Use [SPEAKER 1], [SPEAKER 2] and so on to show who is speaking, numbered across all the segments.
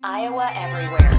[SPEAKER 1] Iowa Everywhere.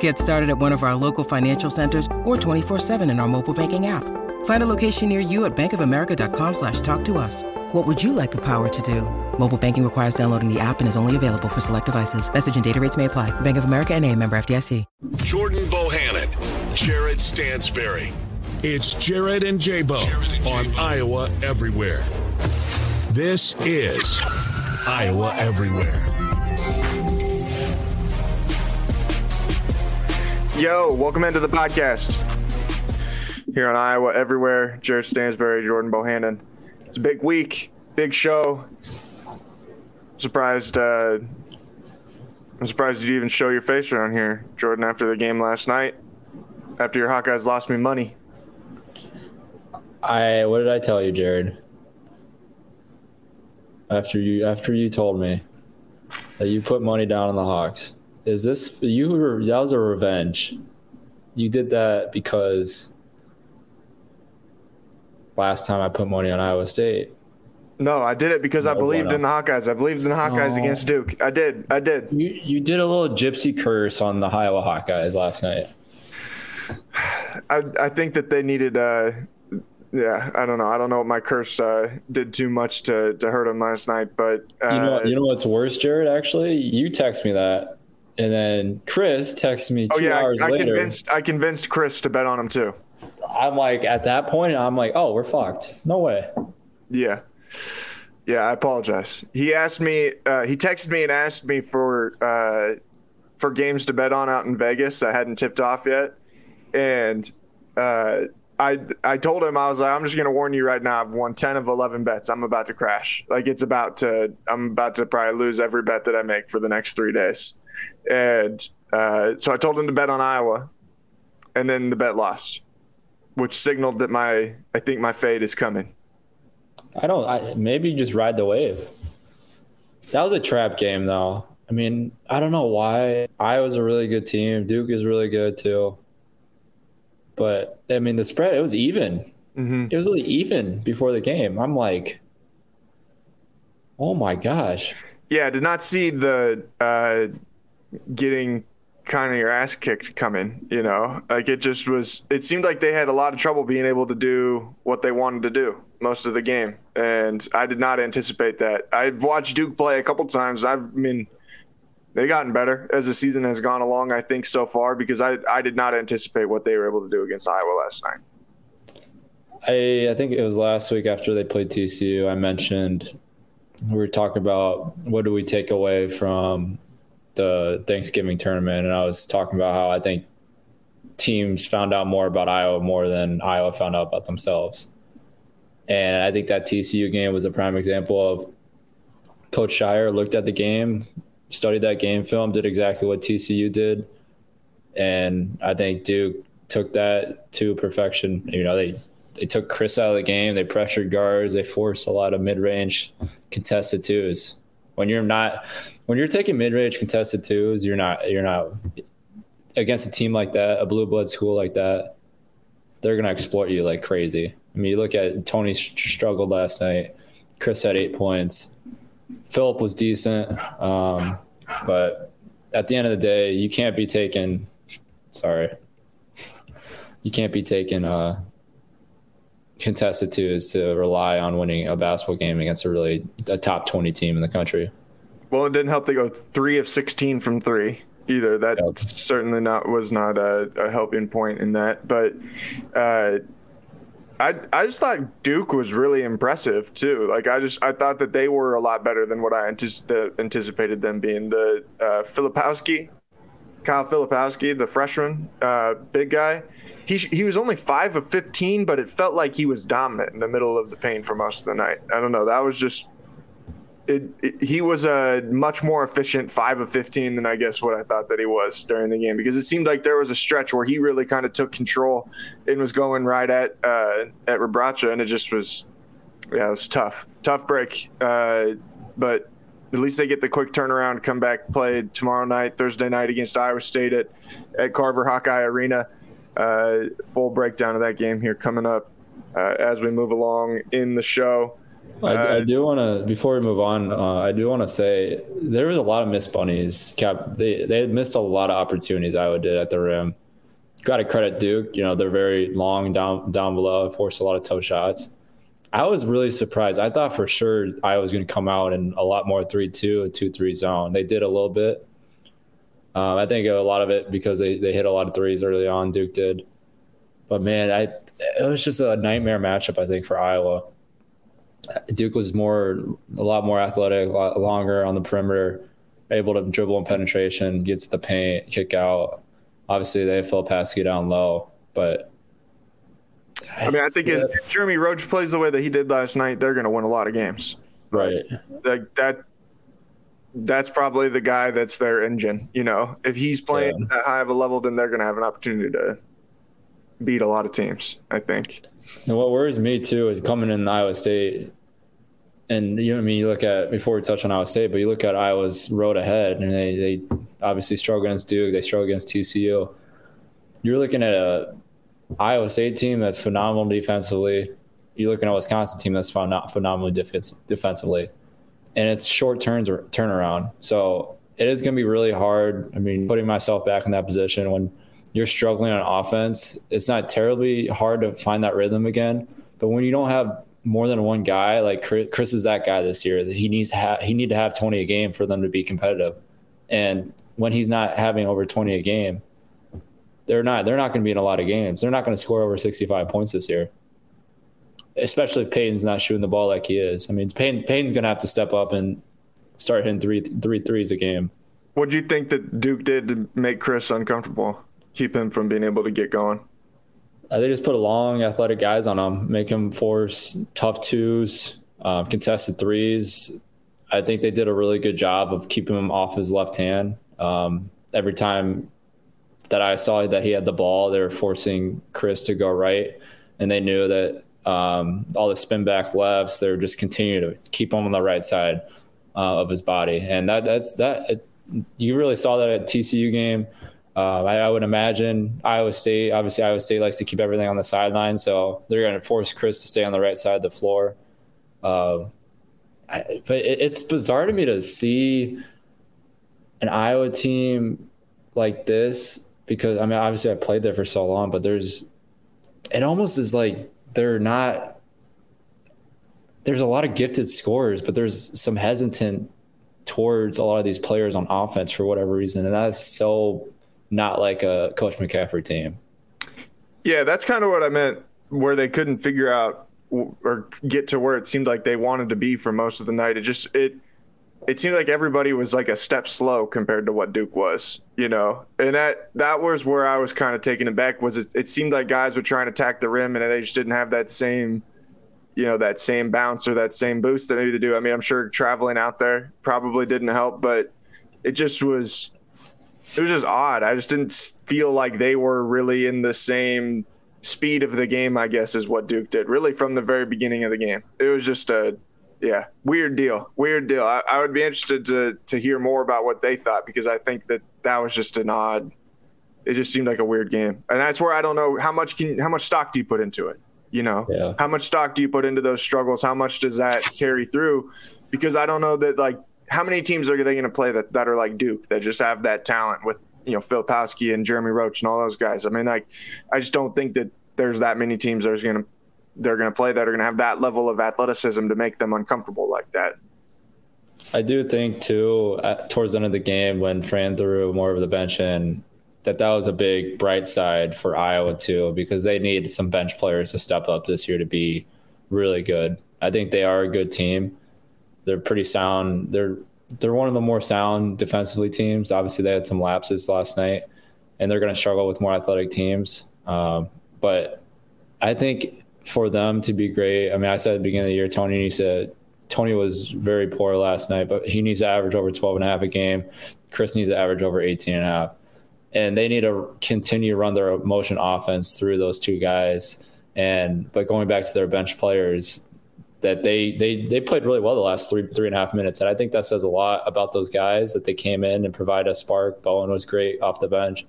[SPEAKER 2] Get started at one of our local financial centers or 24-7 in our mobile banking app. Find a location near you at bankofamerica.com slash talk to us. What would you like the power to do? Mobile banking requires downloading the app and is only available for select devices. Message and data rates may apply. Bank of America and a member FDIC.
[SPEAKER 3] Jordan Bohannon, Jared Stansberry. It's Jared and J-Bo on Iowa Everywhere. This is Iowa Everywhere.
[SPEAKER 4] Yo, welcome into the podcast. Here on Iowa Everywhere, Jared Stansberry, Jordan Bohannon. It's a big week, big show. Surprised, uh, I'm surprised you even show your face around here, Jordan, after the game last night. After your Hawkeyes lost me money.
[SPEAKER 5] I what did I tell you, Jared? After you after you told me that you put money down on the Hawks. Is this you were that was a revenge. You did that because last time I put money on Iowa State.
[SPEAKER 4] No, I did it because I believed in the Hawkeyes. I believed in the Hawkeyes
[SPEAKER 5] No.
[SPEAKER 4] against Duke. I did. I did.
[SPEAKER 5] You you did a little gypsy curse on the Iowa Hawkeyes last night.
[SPEAKER 4] I I think that they needed. Uh, yeah, I don't know. I don't know what my curse uh, did too much to to hurt them last night, but uh,
[SPEAKER 5] You know you know what's worse, Jared? Actually, you text me that, and then Chris texts me two
[SPEAKER 4] oh yeah,
[SPEAKER 5] hours
[SPEAKER 4] I, I
[SPEAKER 5] later.
[SPEAKER 4] convinced I convinced Chris to bet on him too.
[SPEAKER 5] I'm like at that point, I'm like, oh, we're fucked. No way.
[SPEAKER 4] Yeah. Yeah, I apologize. He asked me, uh, he texted me and asked me for uh, for games to bet on out in Vegas. I hadn't tipped off yet, and uh, I I told him I was like, I'm just gonna warn you right now. I've won ten of eleven bets. I'm about to crash. Like it's about to. I'm about to probably lose every bet that I make for the next three days, and uh, so I told him to bet on Iowa, and then the bet lost, which signaled that my I think my fate is coming.
[SPEAKER 5] I don't. I, maybe just ride the wave. That was a trap game, though. I mean, I don't know why. Iowa's a really good team. Duke is really good too. But I mean, the spread it was even.
[SPEAKER 4] Mm-hmm.
[SPEAKER 5] It was really even before the game. I'm like, oh my gosh.
[SPEAKER 4] Yeah, I did not see the uh, getting kind of your ass kicked coming. You know, like it just was. It seemed like they had a lot of trouble being able to do what they wanted to do most of the game, and I did not anticipate that. I've watched Duke play a couple times. I've, I mean, they've gotten better as the season has gone along. I think so far because I I did not anticipate what they were able to do against Iowa last night.
[SPEAKER 5] I I think it was last week after they played TCU. I mentioned we were talking about what do we take away from the Thanksgiving tournament, and I was talking about how I think teams found out more about Iowa more than Iowa found out about themselves. And I think that TCU game was a prime example of Coach Scheyer looked at the game, studied that game film, did exactly what TCU did, and I think Duke took that to perfection. You know, they they took Chris out of the game. They pressured guards. They forced a lot of mid-range contested twos. When you're not, when you're taking mid-range contested twos, you're not, you're not against a team like that, a blue blood school like that. They're gonna exploit you like crazy. I mean, you look at Tony struggled last night. Chris had eight points. Filip was decent, um, but at the end of the day, you can't be taking. Sorry, you can't be taking uh, contested to is to rely on winning a basketball game against a really a top twenty team in the country.
[SPEAKER 4] Well, it didn't help. They go three of sixteen from three either. That
[SPEAKER 5] Yep.
[SPEAKER 4] certainly not was not a, a helping point in that. But uh, I I just thought Duke was really impressive too. Like I just I thought that they were a lot better than what I anticipated them being. The uh, Filipowski, Kyle Filipowski, the freshman, uh, big guy. He he was only five of fifteen, but it felt like he was dominant in the middle of the paint for most of the night. I don't know. That was just it, it, he was a much more efficient five of 15 than I guess what I thought that he was during the game because it seemed like there was a stretch where he really kind of took control and was going right at uh, at Rebraca and it just was yeah it was tough tough break uh, but at least they get the quick turnaround come back play tomorrow night Thursday night against Iowa State at at Carver Hawkeye Arena uh, full breakdown of that game here coming up uh, as we move along in the show.
[SPEAKER 5] I, I, uh, do want to before we move on. Uh, I do want to say there was a lot of missed bunnies. Cap, they they missed a lot of opportunities. Iowa did at the rim. Got to credit Duke. You know they're very long down down below, forced a lot of tough shots. I was really surprised. I thought for sure Iowa was going to come out in a lot more three two, two three zone. They did a little bit. Um, I think a lot of it because they, they hit a lot of threes early on. Duke did, but man, I it was just a nightmare matchup. I think for Iowa. Duke was more, a lot more athletic, a lot longer on the perimeter, able to dribble and penetration, get to the paint, kick out. Obviously, they have Filipowski down low, but.
[SPEAKER 4] I mean, I think yeah. if Jeremy Roach plays the way that he did last night, they're going to win a lot of games.
[SPEAKER 5] Right.
[SPEAKER 4] Like that. That's probably the guy that's their engine. You know, if he's playing yeah. at high of a level, then they're going to have an opportunity to beat a lot of teams. I think.
[SPEAKER 5] And what worries me too is coming in Iowa State, and you know, I mean, you look at before we touch on Iowa State, but you look at Iowa's road ahead, and they they obviously struggle against Duke, they struggle against TCU. You're looking at a Iowa State team that's phenomenal defensively. You're looking at a Wisconsin team that's phenomenally defensively, and it's short turns or turnaround. So it is going to be really hard. I mean, putting myself back in that position when you're struggling on offense, it's not terribly hard to find that rhythm again. But when you don't have more than one guy, like Chris is that guy this year. He needs to have he need to have 20 a game for them to be competitive. And when he's not having over 20 a game, they're not they're not going to be in a lot of games. They're not going to score over 65 points this year. Especially if Payton's not shooting the ball like he is. I mean, Payton, Payton's going to have to step up and start hitting three three threes a game.
[SPEAKER 4] What do you think that Duke did to make Chris uncomfortable? keep him from being able to get going?
[SPEAKER 5] Uh, they just put a long, athletic guys on him, make him force tough twos, um, contested threes. I think they did a really good job of keeping him off his left hand. Um, every time that I saw that he had the ball, they were forcing Chris to go right, and they knew that um, all the spin back lefts, They're just continuing to keep him on the right side uh, of his body, and that that's that. It, you really saw that at TCU game. Uh, I, I, would imagine Iowa State. Obviously, Iowa State likes to keep everything on the sideline, so they're going to force Chris to stay on the right side of the floor. Uh, I, but it, it's bizarre to me to see an Iowa team like this because I mean, obviously, I played there for so long, but there's it almost is like they're not. There's a lot of gifted scorers, but there's some hesitant towards a lot of these players on offense for whatever reason, and that's so not like a Coach McCaffrey team.
[SPEAKER 4] Yeah, that's kind of what I meant, where they couldn't figure out or get to where it seemed like they wanted to be for most of the night. It just it it seemed like everybody was like a step slow compared to what Duke was, you know. And that that was where I was kind of taken aback. Was it, it seemed like guys were trying to attack the rim and they just didn't have that same, you know, that same bounce or that same boost that maybe they do. I mean, I'm sure traveling out there probably didn't help, but it just was it was just odd. I just didn't feel like they were really in the same speed of the game, I guess, is what Duke did, really from the very beginning of the game. It was just a, yeah, weird deal. Weird deal. I, I would be interested to, to hear more about what they thought because I think that that was just an odd, it just seemed like a weird game. And that's where I don't know how much can, how much stock do you put into it? You know, yeah. how much stock do you put into those struggles? How much does that carry through? Because I don't know that like how many teams are they going to play that, that are like Duke that just have that talent with you know Phil Filipowski and Jeremy Roach and all those guys? I mean, like I just don't think that there's that many teams that are going to they're going to play that are going to have that level of athleticism to make them uncomfortable like that.
[SPEAKER 5] I do think too, at, towards the end of the game when Fran threw more of the bench in, that that was a big bright side for Iowa too, because they need some bench players to step up this year to be really good. I think they are a good team. They're pretty sound. They're they're one of the more sound defensively teams. Obviously, they had some lapses last night, and they're going to struggle with more athletic teams. Um, but I think for them to be great, I mean, I said at the beginning of the year, Tony needs to. Tony was very poor last night, but he needs to average over 12 and a half a game. Chris needs to average over 18 and a half. And they need to continue to run their motion offense through those two guys. And but going back to their bench players, that they they they played really well the last three three and a half minutes, and I think that says a lot about those guys that they came in and provide a spark. Bowen was great off the bench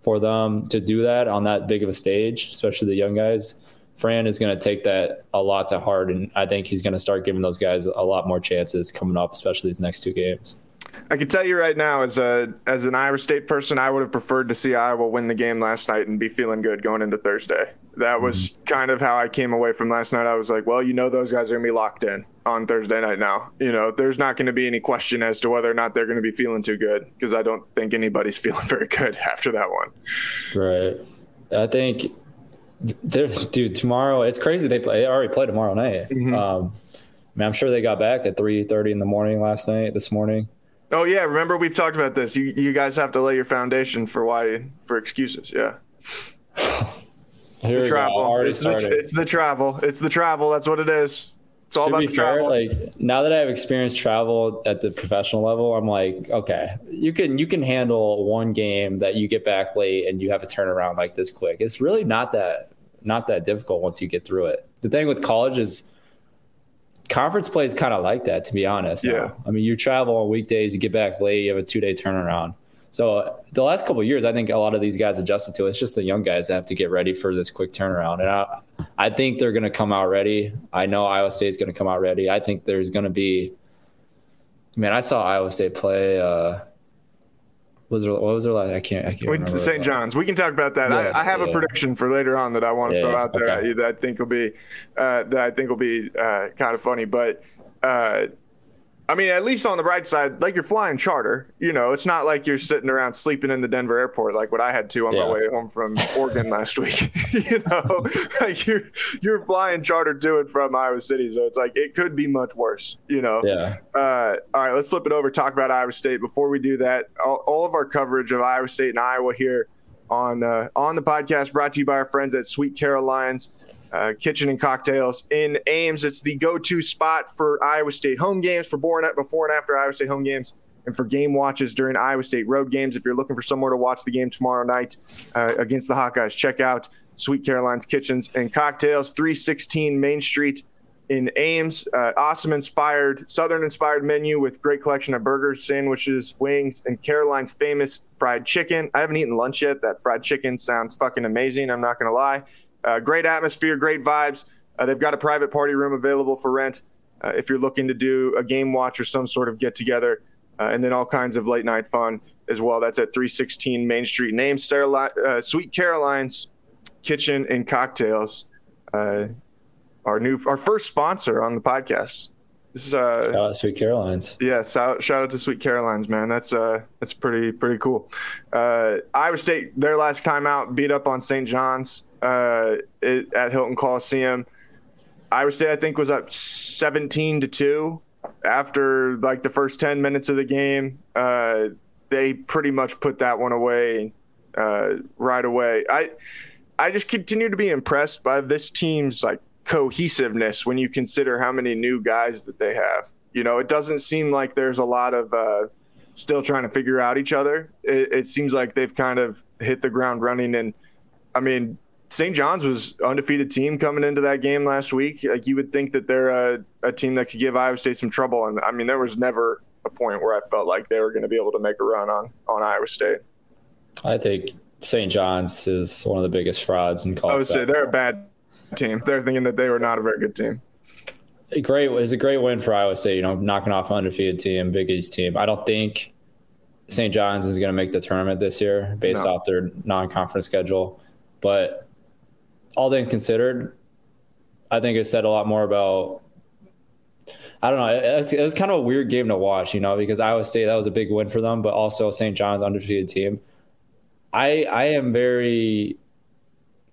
[SPEAKER 5] for them to do that on that big of a stage, especially the young guys. Fran is going to take that a lot to heart, and I think he's going to start giving those guys a lot more chances coming up, especially these next two games.
[SPEAKER 4] I can tell you right now, as a as an Iowa State person, I would have preferred to see Iowa win the game last night and be feeling good going into Thursday. That was mm-hmm. kind of how I came away from last night. I was like, well, you know, those guys are gonna be locked in on Thursday night now. You know, there's not going to be any question as to whether or not they're going to be feeling too good because I don't think anybody's feeling very good after that one.
[SPEAKER 5] Right. I think, dude, tomorrow it's crazy. They play. They already play tomorrow night. Mm-hmm. Um, I mean, I'm sure they got back at 3:30 in the morning last night. This morning.
[SPEAKER 4] Oh yeah, remember we've talked about this. You you guys have to lay your foundation for why for excuses. Yeah. the travel. It's the, it's the, travel. It's the travel. That's what it is. It's all to about be fair, travel.
[SPEAKER 5] Like now that I've experienced travel at the professional level, I'm like, okay, you can you can handle one game that you get back late and you have a turnaround like this quick. It's really not that not that difficult once you get through it. The thing with college is conference play is kind of like that, to be honest.
[SPEAKER 4] Yeah.
[SPEAKER 5] I mean, you travel on weekdays, you get back late, you have a two day turnaround. So the last couple years, I think a lot of these guys adjusted to it. It's just the young guys that have to get ready for this quick turnaround, and I, I think they're going to come out ready. I know Iowa State is going to come out ready. I think there's going to be. Man, I saw Iowa State play. Uh, was there, what was their last? I can't. I can't.
[SPEAKER 4] St. John's. We can talk about that. Yeah, I, I, have yeah. a prediction for later on that I want to yeah, throw out there okay. that I think will be uh, that I think will be uh, kind of funny. But uh, I mean, at least on the bright side, like you're flying charter. You know, it's not like you're sitting around sleeping in the Denver airport like what I had to on yeah. my way home from Oregon last week. you know, like you're you're flying charter to and from Iowa City, so it's like it could be much worse. You know.
[SPEAKER 5] Yeah.
[SPEAKER 4] Uh, all right, let's flip it over. Talk about Iowa State. Before we do that, all, all of our coverage of Iowa State and Iowa here on uh, on the podcast brought to you by our friends at Sweet Carolines uh, Kitchen and Cocktails in Ames. It's the go-to spot for Iowa State home games, for before and after Iowa State home games, and for game watches during Iowa State road games. If you're looking for somewhere to watch the game tomorrow night uh, against the Hawkeyes, check out Sweet Caroline's Kitchens and Cocktails, 316 Main Street in Ames. Uh, awesome inspired, Southern inspired menu with great collection of burgers, sandwiches, wings, and Caroline's famous fried chicken. I haven't eaten lunch yet. That fried chicken sounds fucking amazing. I'm not going to lie. Uh, great atmosphere, great vibes. Uh, they've got a private party room available for rent uh, if you're looking to do a game watch or some sort of get together, uh, and then all kinds of late night fun as well. That's at 316 Main Street. Name Sarah, uh, Sweet Caroline's Kitchen and Cocktails. Uh, our new, our first sponsor on the podcast. This is uh,
[SPEAKER 5] shout out Sweet Carolines.
[SPEAKER 4] Yeah, shout, shout out to Sweet Carolines, man. That's uh, that's pretty pretty cool. Uh, Iowa State, their last time out, beat up on St. John's uh, it, at Hilton Coliseum. Iowa State, I think, was up 17 to 2 after like the first 10 minutes of the game. Uh, they pretty much put that one away uh, right away. I I just continue to be impressed by this team's like cohesiveness when you consider how many new guys that they have. You know, it doesn't seem like there's a lot of uh, still trying to figure out each other. It, it seems like they've kind of hit the ground running. And I mean, St. John's was undefeated team coming into that game last week. Like you would think that they're a, a, team that could give Iowa State some trouble, and I mean there was never a point where I felt like they were going to be able to make a run on on Iowa State.
[SPEAKER 5] I think St. John's is one of the biggest frauds in college. I
[SPEAKER 4] would say they're a bad team. They're thinking that they were not a very good team.
[SPEAKER 5] A great is a great win for Iowa State. You know, knocking off an undefeated team, Big East team. I don't think St. John's is going to make the tournament this year based no. off their non-conference schedule, but all things considered, I think it said a lot more about. I don't know. It was, it was, kind of a weird game to watch, you know, because Iowa State that was a big win for them, but also St. John's undefeated team. I I am very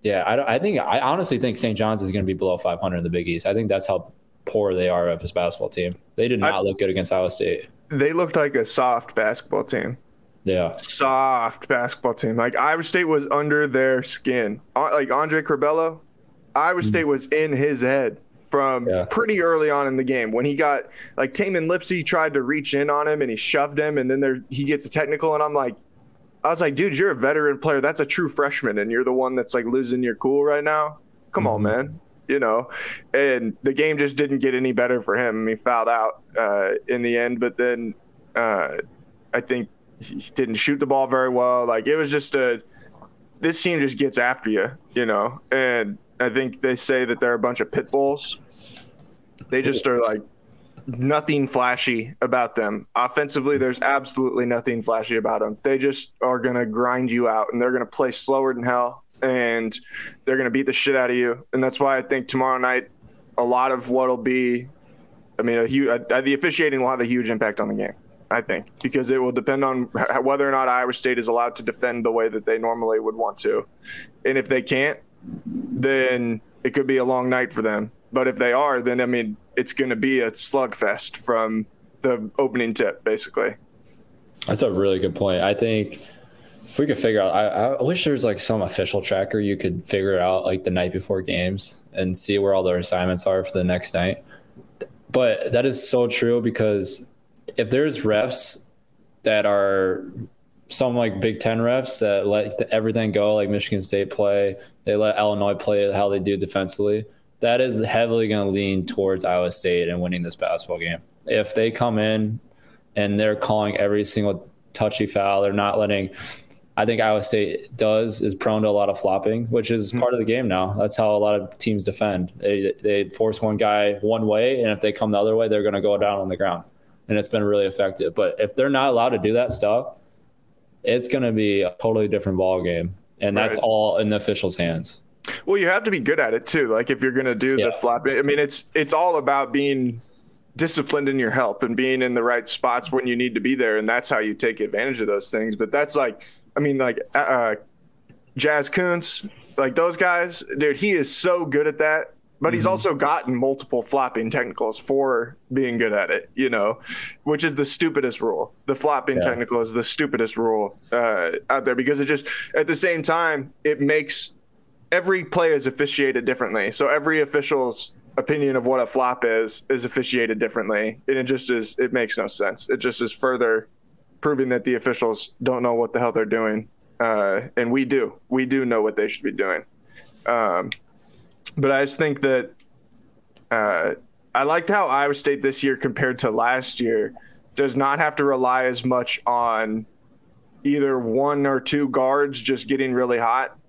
[SPEAKER 5] yeah, I, I think I honestly think St. John's is going to be below 500 in the Big East. I think that's how poor they are of this basketball team. They did not I, look good against Iowa State.
[SPEAKER 4] They looked like a soft basketball team.
[SPEAKER 5] Yeah,
[SPEAKER 4] soft basketball team. Like Iowa State was under their skin. Like Andre Curbelo, Iowa State was in his head from yeah. pretty early on in the game when he got like Tamin Lipsey tried to reach in on him and he shoved him and then there he gets a technical and I'm like I was like, dude, you're a veteran player. That's a true freshman, and you're the one that's like losing your cool right now. Come mm-hmm. on, man. You know, and the game just didn't get any better for him. He fouled out uh, in the end, but then uh, I think he didn't shoot the ball very well. Like it was just a this team just gets after you, you know. And I think they say that they're a bunch of pit bulls. They just are like nothing flashy about them. Offensively, there's absolutely nothing flashy about them. They just are going to grind you out and they're going to play slower than hell and they're going to beat the shit out of you. And that's why I think tomorrow night, a lot of what'll be, I mean, a huge, uh, the officiating will have a huge impact on the game. I think because it will depend on whether or not Iowa State is allowed to defend the way that they normally would want to. And if they can't, then it could be a long night for them. But if they are, then I mean, it's going to be a slugfest from the opening tip, basically.
[SPEAKER 5] That's a really good point. I think if we could figure out, I, I wish there was like some official tracker you could figure out like the night before games and see where all their assignments are for the next night. But that is so true because if there's refs that are some like Big Ten refs that let everything go, like Michigan State play, they let Illinois play how they do defensively that is heavily going to lean towards Iowa State and winning this basketball game. If they come in and they're calling every single touchy foul, they're not letting. I think Iowa State does is prone to a lot of flopping, which is mm-hmm. part of the game now. That's how a lot of teams defend. They they force one guy one way, and if they come the other way, they're going to go down on the ground, and it's been really effective. But if they're not allowed to do that stuff, it's going to be a totally different ball game, and that's right. all in the officials' hands.
[SPEAKER 4] Well, you have to be good at it too. Like if you're going to do yeah. the flop, I mean, it's it's all about being disciplined in your help and being in the right spots when you need to be there, and that's how you take advantage of those things. But that's like, I mean, like uh, uh Jaz like those guys, dude. He is so good at that. But he's mm-hmm. also gotten multiple flopping technicals for being good at it, you know, which is the stupidest rule. The flopping yeah. technical is the stupidest rule uh, out there because it just, at the same time, it makes every play is officiated differently. So every official's opinion of what a flop is is officiated differently, and it just is. It makes no sense. It just is further proving that the officials don't know what the hell they're doing, uh, and we do. We do know what they should be doing. Um, but I just think that uh, I liked how Iowa State this year compared to last year does not have to rely as much on either one or two guards just getting really hot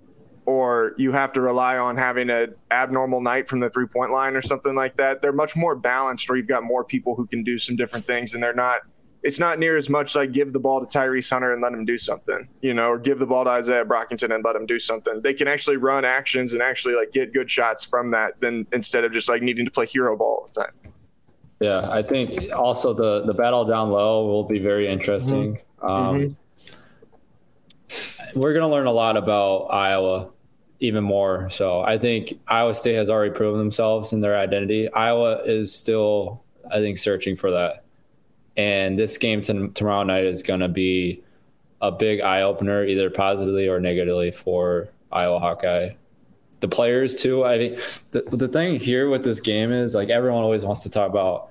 [SPEAKER 4] or you have to rely on having an abnormal night from the three point line or something like that. They're much more balanced, or you've got more people who can do some different things, and they're not. It's not near as much like give the ball to Tyrese Hunter and let him do something, you know, or give the ball to Isaiah Brockington and let him do something. They can actually run actions and actually like get good shots from that, than instead of just like needing to play hero ball all the time.
[SPEAKER 5] Yeah, I think also the the battle down low will be very interesting. Mm-hmm. Um, mm-hmm. We're going to learn a lot about Iowa even more. So I think Iowa State has already proven themselves in their identity. Iowa is still, I think, searching for that. And this game t- tomorrow night is going to be a big eye opener, either positively or negatively for Iowa Hawkeye. The players too. I think the the thing here with this game is like everyone always wants to talk about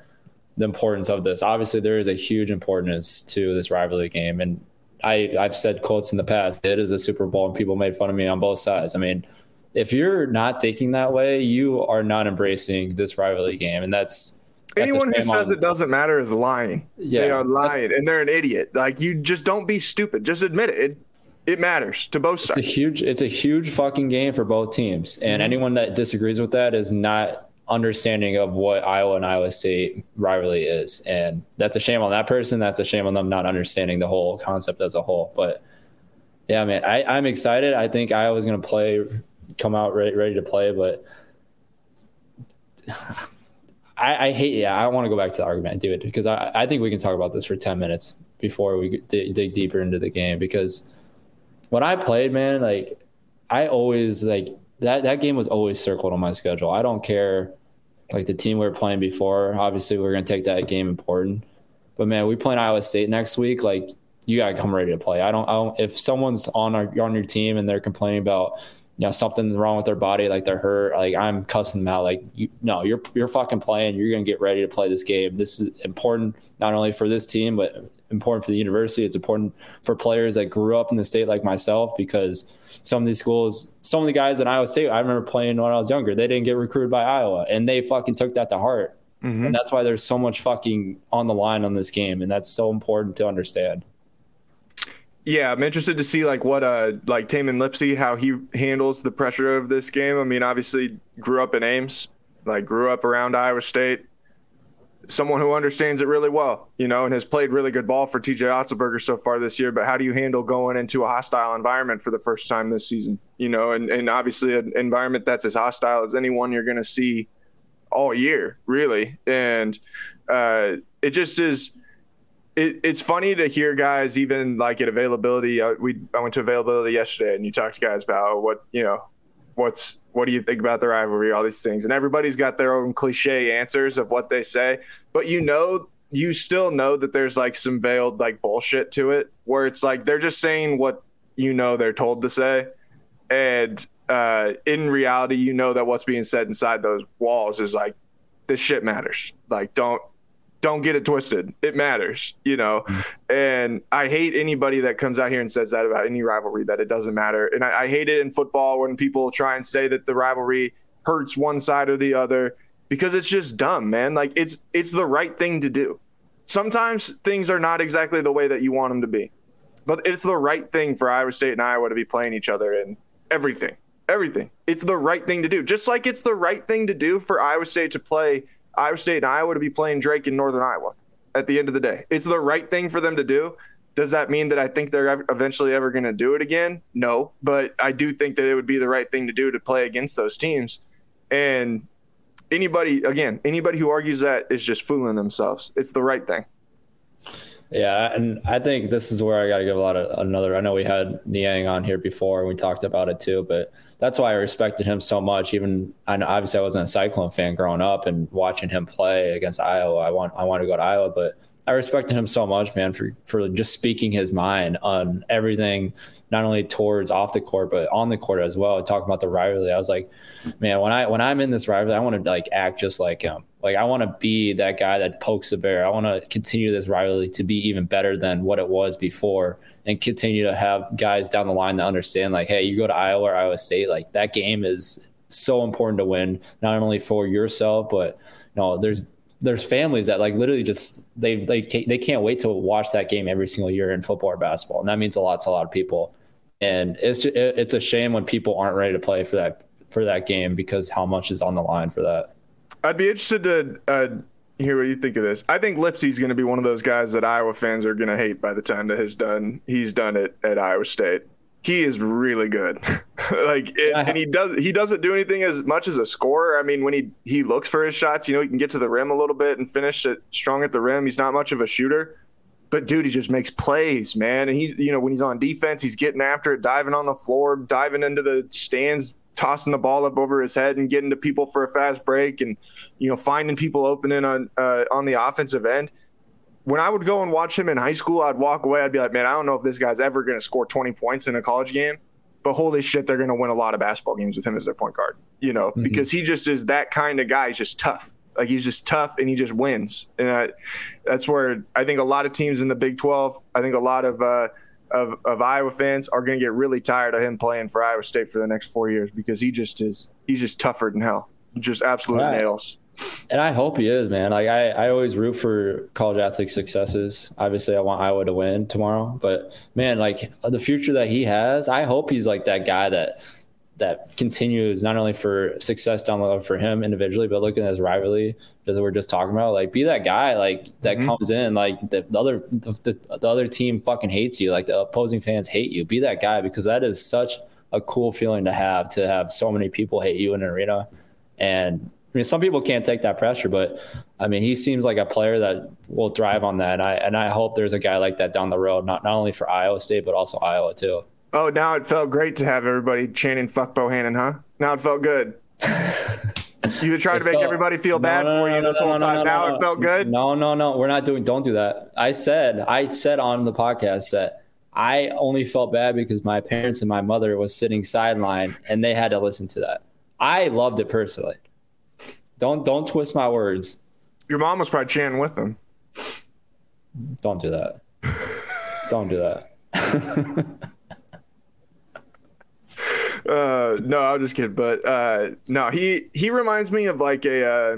[SPEAKER 5] the importance of this. Obviously, there is a huge importance to this rivalry game, and I I've said quotes in the past. It is a Super Bowl, and people made fun of me on both sides. I mean, if you're not thinking that way, you are not embracing this rivalry game, and that's.
[SPEAKER 4] Anyone who says on. it doesn't matter is lying. Yeah, they are lying, and they're an idiot. Like you, just don't be stupid. Just admit it. It, it matters to both sides.
[SPEAKER 5] It's a huge. It's a huge fucking game for both teams, and mm-hmm. anyone that disagrees with that is not understanding of what Iowa and Iowa State rivalry is. And that's a shame on that person. That's a shame on them not understanding the whole concept as a whole. But yeah, man, I, I'm excited. I think Iowa's going to play, come out ready, ready to play. But I, I hate, yeah, I want to go back to the argument, it because I, I think we can talk about this for 10 minutes before we dig, dig deeper into the game because when I played, man, like I always like that that game was always circled on my schedule. I don't care like the team we were playing before. Obviously, we are gonna take that game important. But man, we play Iowa State next week. Like you gotta come ready to play. I don't. I don't. If someone's on our on your team and they're complaining about you know something's wrong with their body, like they're hurt, like I'm cussing them out. Like you, no, you're you're fucking playing. You're gonna get ready to play this game. This is important not only for this team, but important for the university. It's important for players that grew up in the state like myself because some of these schools, some of the guys in Iowa State, I remember playing when I was younger. They didn't get recruited by Iowa, and they fucking took that to heart. Mm-hmm. And that's why there's so much fucking on the line on this game, and that's so important to understand.
[SPEAKER 4] Yeah, I'm interested to see like what uh like Tamin Lipsey how he handles the pressure of this game. I mean, obviously grew up in Ames, like grew up around Iowa State. Someone who understands it really well, you know, and has played really good ball for TJ Otzelberger so far this year. But how do you handle going into a hostile environment for the first time this season? You know, and, and obviously an environment that's as hostile as anyone you're going to see all year, really. And uh, it just is it, it's funny to hear guys even like at availability. Uh, we I went to availability yesterday, and you talked to guys about what you know, what's what do you think about the rivalry, all these things, and everybody's got their own cliche answers of what they say, but you know. You still know that there's like some veiled like bullshit to it, where it's like they're just saying what you know they're told to say, and uh, in reality, you know that what's being said inside those walls is like this shit matters. Like, don't don't get it twisted. It matters, you know. Mm-hmm. And I hate anybody that comes out here and says that about any rivalry that it doesn't matter. And I, I, hate it in football when people try and say that the rivalry hurts one side or the other because it's just dumb, man. Like it's it's the right thing to do. Sometimes things are not exactly the way that you want them to be, but it's the right thing for Iowa State and Iowa to be playing each other in everything. Everything. It's the right thing to do. Just like it's the right thing to do for Iowa State to play Iowa State and Iowa to be playing Drake in Northern Iowa at the end of the day. It's the right thing for them to do. Does that mean that I think they're eventually ever going to do it again? No, but I do think that it would be the right thing to do to play against those teams. And anybody, again, anybody who argues that is just fooling themselves. It's the right thing.
[SPEAKER 5] Yeah, and I think this is where I got to give a lot of another. I know we had Niang on here before, and we talked about it too, but that's why I respected him so much. Even I know obviously I wasn't a Cyclone fan growing up, and watching him play against Iowa, I want I want to go to Iowa, but I respected him so much, man, for for just speaking his mind on everything, not only towards off the court but on the court as well. Talking about the rivalry, I was like, man, when I when I'm in this rivalry, I want to like act just like him. Like I want to be that guy that pokes the bear. I want to continue this rivalry to be even better than what it was before, and continue to have guys down the line that understand, like, hey, you go to Iowa or Iowa State, like that game is so important to win, not only for yourself, but you know, there's there's families that like literally just they they they can't wait to watch that game every single year in football or basketball, and that means a lot to a lot of people. And it's just, it's a shame when people aren't ready to play for that for that game because how much is on the line for that.
[SPEAKER 4] I'd be interested to uh, hear what you think of this. I think Lipsey's going to be one of those guys that Iowa fans are going to hate by the time that he's done he's done it at Iowa State he is really good. like, it, and he does he doesn't do anything as much as a scorer. I mean, when he he looks for his shots, you know, he can get to the rim a little bit and finish it strong at the rim. He's not much of a shooter, but dude, he just makes plays, man. And he, you know, when he's on defense, he's getting after it, diving on the floor, diving into the stands, tossing the ball up over his head, and getting to people for a fast break, and you know, finding people opening on uh, on the offensive end when I would go and watch him in high school, I'd walk away. I'd be like, man, I don't know if this guy's ever going to score 20 points in a college game, but holy shit, they're going to win a lot of basketball games with him as their point guard, you know, mm-hmm. because he just is that kind of guy. He's just tough. Like he's just tough and he just wins. And I, that's where I think a lot of teams in the Big 12, I think a lot of, uh, of, of Iowa fans are going to get really tired of him playing for Iowa State for the next four years because he just is, he's just tougher than hell. Just absolute right. nails.
[SPEAKER 5] And I hope he is, man. Like I, I always root for college athletic successes. Obviously, I want Iowa to win tomorrow, but man, like the future that he has, I hope he's like that guy that that continues not only for success down the road for him individually, but looking at his rivalry, as we're just talking about, like be that guy like that mm-hmm. comes in, like the, the other the, the other team fucking hates you, like the opposing fans hate you. Be that guy because that is such a cool feeling to have to have so many people hate you in an arena and I mean, some people can't take that pressure, but I mean, he seems like a player that will thrive on that. And I and I hope there's a guy like that down the road, not not only for Iowa State but also Iowa too.
[SPEAKER 4] Oh, now it felt great to have everybody chanting "fuck Bohannon," huh? Now it felt good. you were trying to make
[SPEAKER 5] felt-
[SPEAKER 4] everybody feel
[SPEAKER 5] No,
[SPEAKER 4] bad
[SPEAKER 5] no,
[SPEAKER 4] for
[SPEAKER 5] no,
[SPEAKER 4] you
[SPEAKER 5] no,
[SPEAKER 4] this
[SPEAKER 5] no,
[SPEAKER 4] whole
[SPEAKER 5] no,
[SPEAKER 4] time.
[SPEAKER 5] no,
[SPEAKER 4] now
[SPEAKER 5] no.
[SPEAKER 4] it felt good.
[SPEAKER 5] No, no, no. We're not doing. Don't do that. I said. I said on the podcast that I only felt bad because my parents and my mother was sitting sideline and they had to listen to that. I loved it personally. Don't don't twist my words.
[SPEAKER 4] Your mom was probably chanting with them.
[SPEAKER 5] Don't do that. don't do that.
[SPEAKER 4] Uh, no, I was just kidding. But uh, no, he he reminds me of like a uh,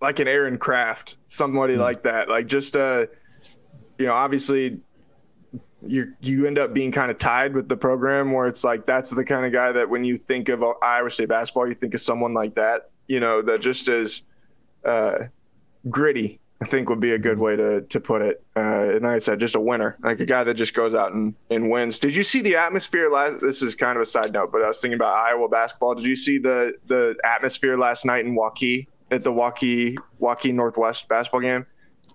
[SPEAKER 4] like an Aaron Craft, somebody like that. Like just uh, you know, obviously you you end up being kind of tied with the program where it's like that's the kind of guy that when you think of Iowa State basketball, you think of someone like that. You know, that just is uh, gritty. I think would be a good way to to put it. Uh, and like I said, just a winner, like a guy that just goes out and, and wins. Did you see the atmosphere last? This is kind of a side note, but I was thinking about Iowa basketball. Did you see the the atmosphere last night in Waukee at the Waukee Waukee Northwest basketball game?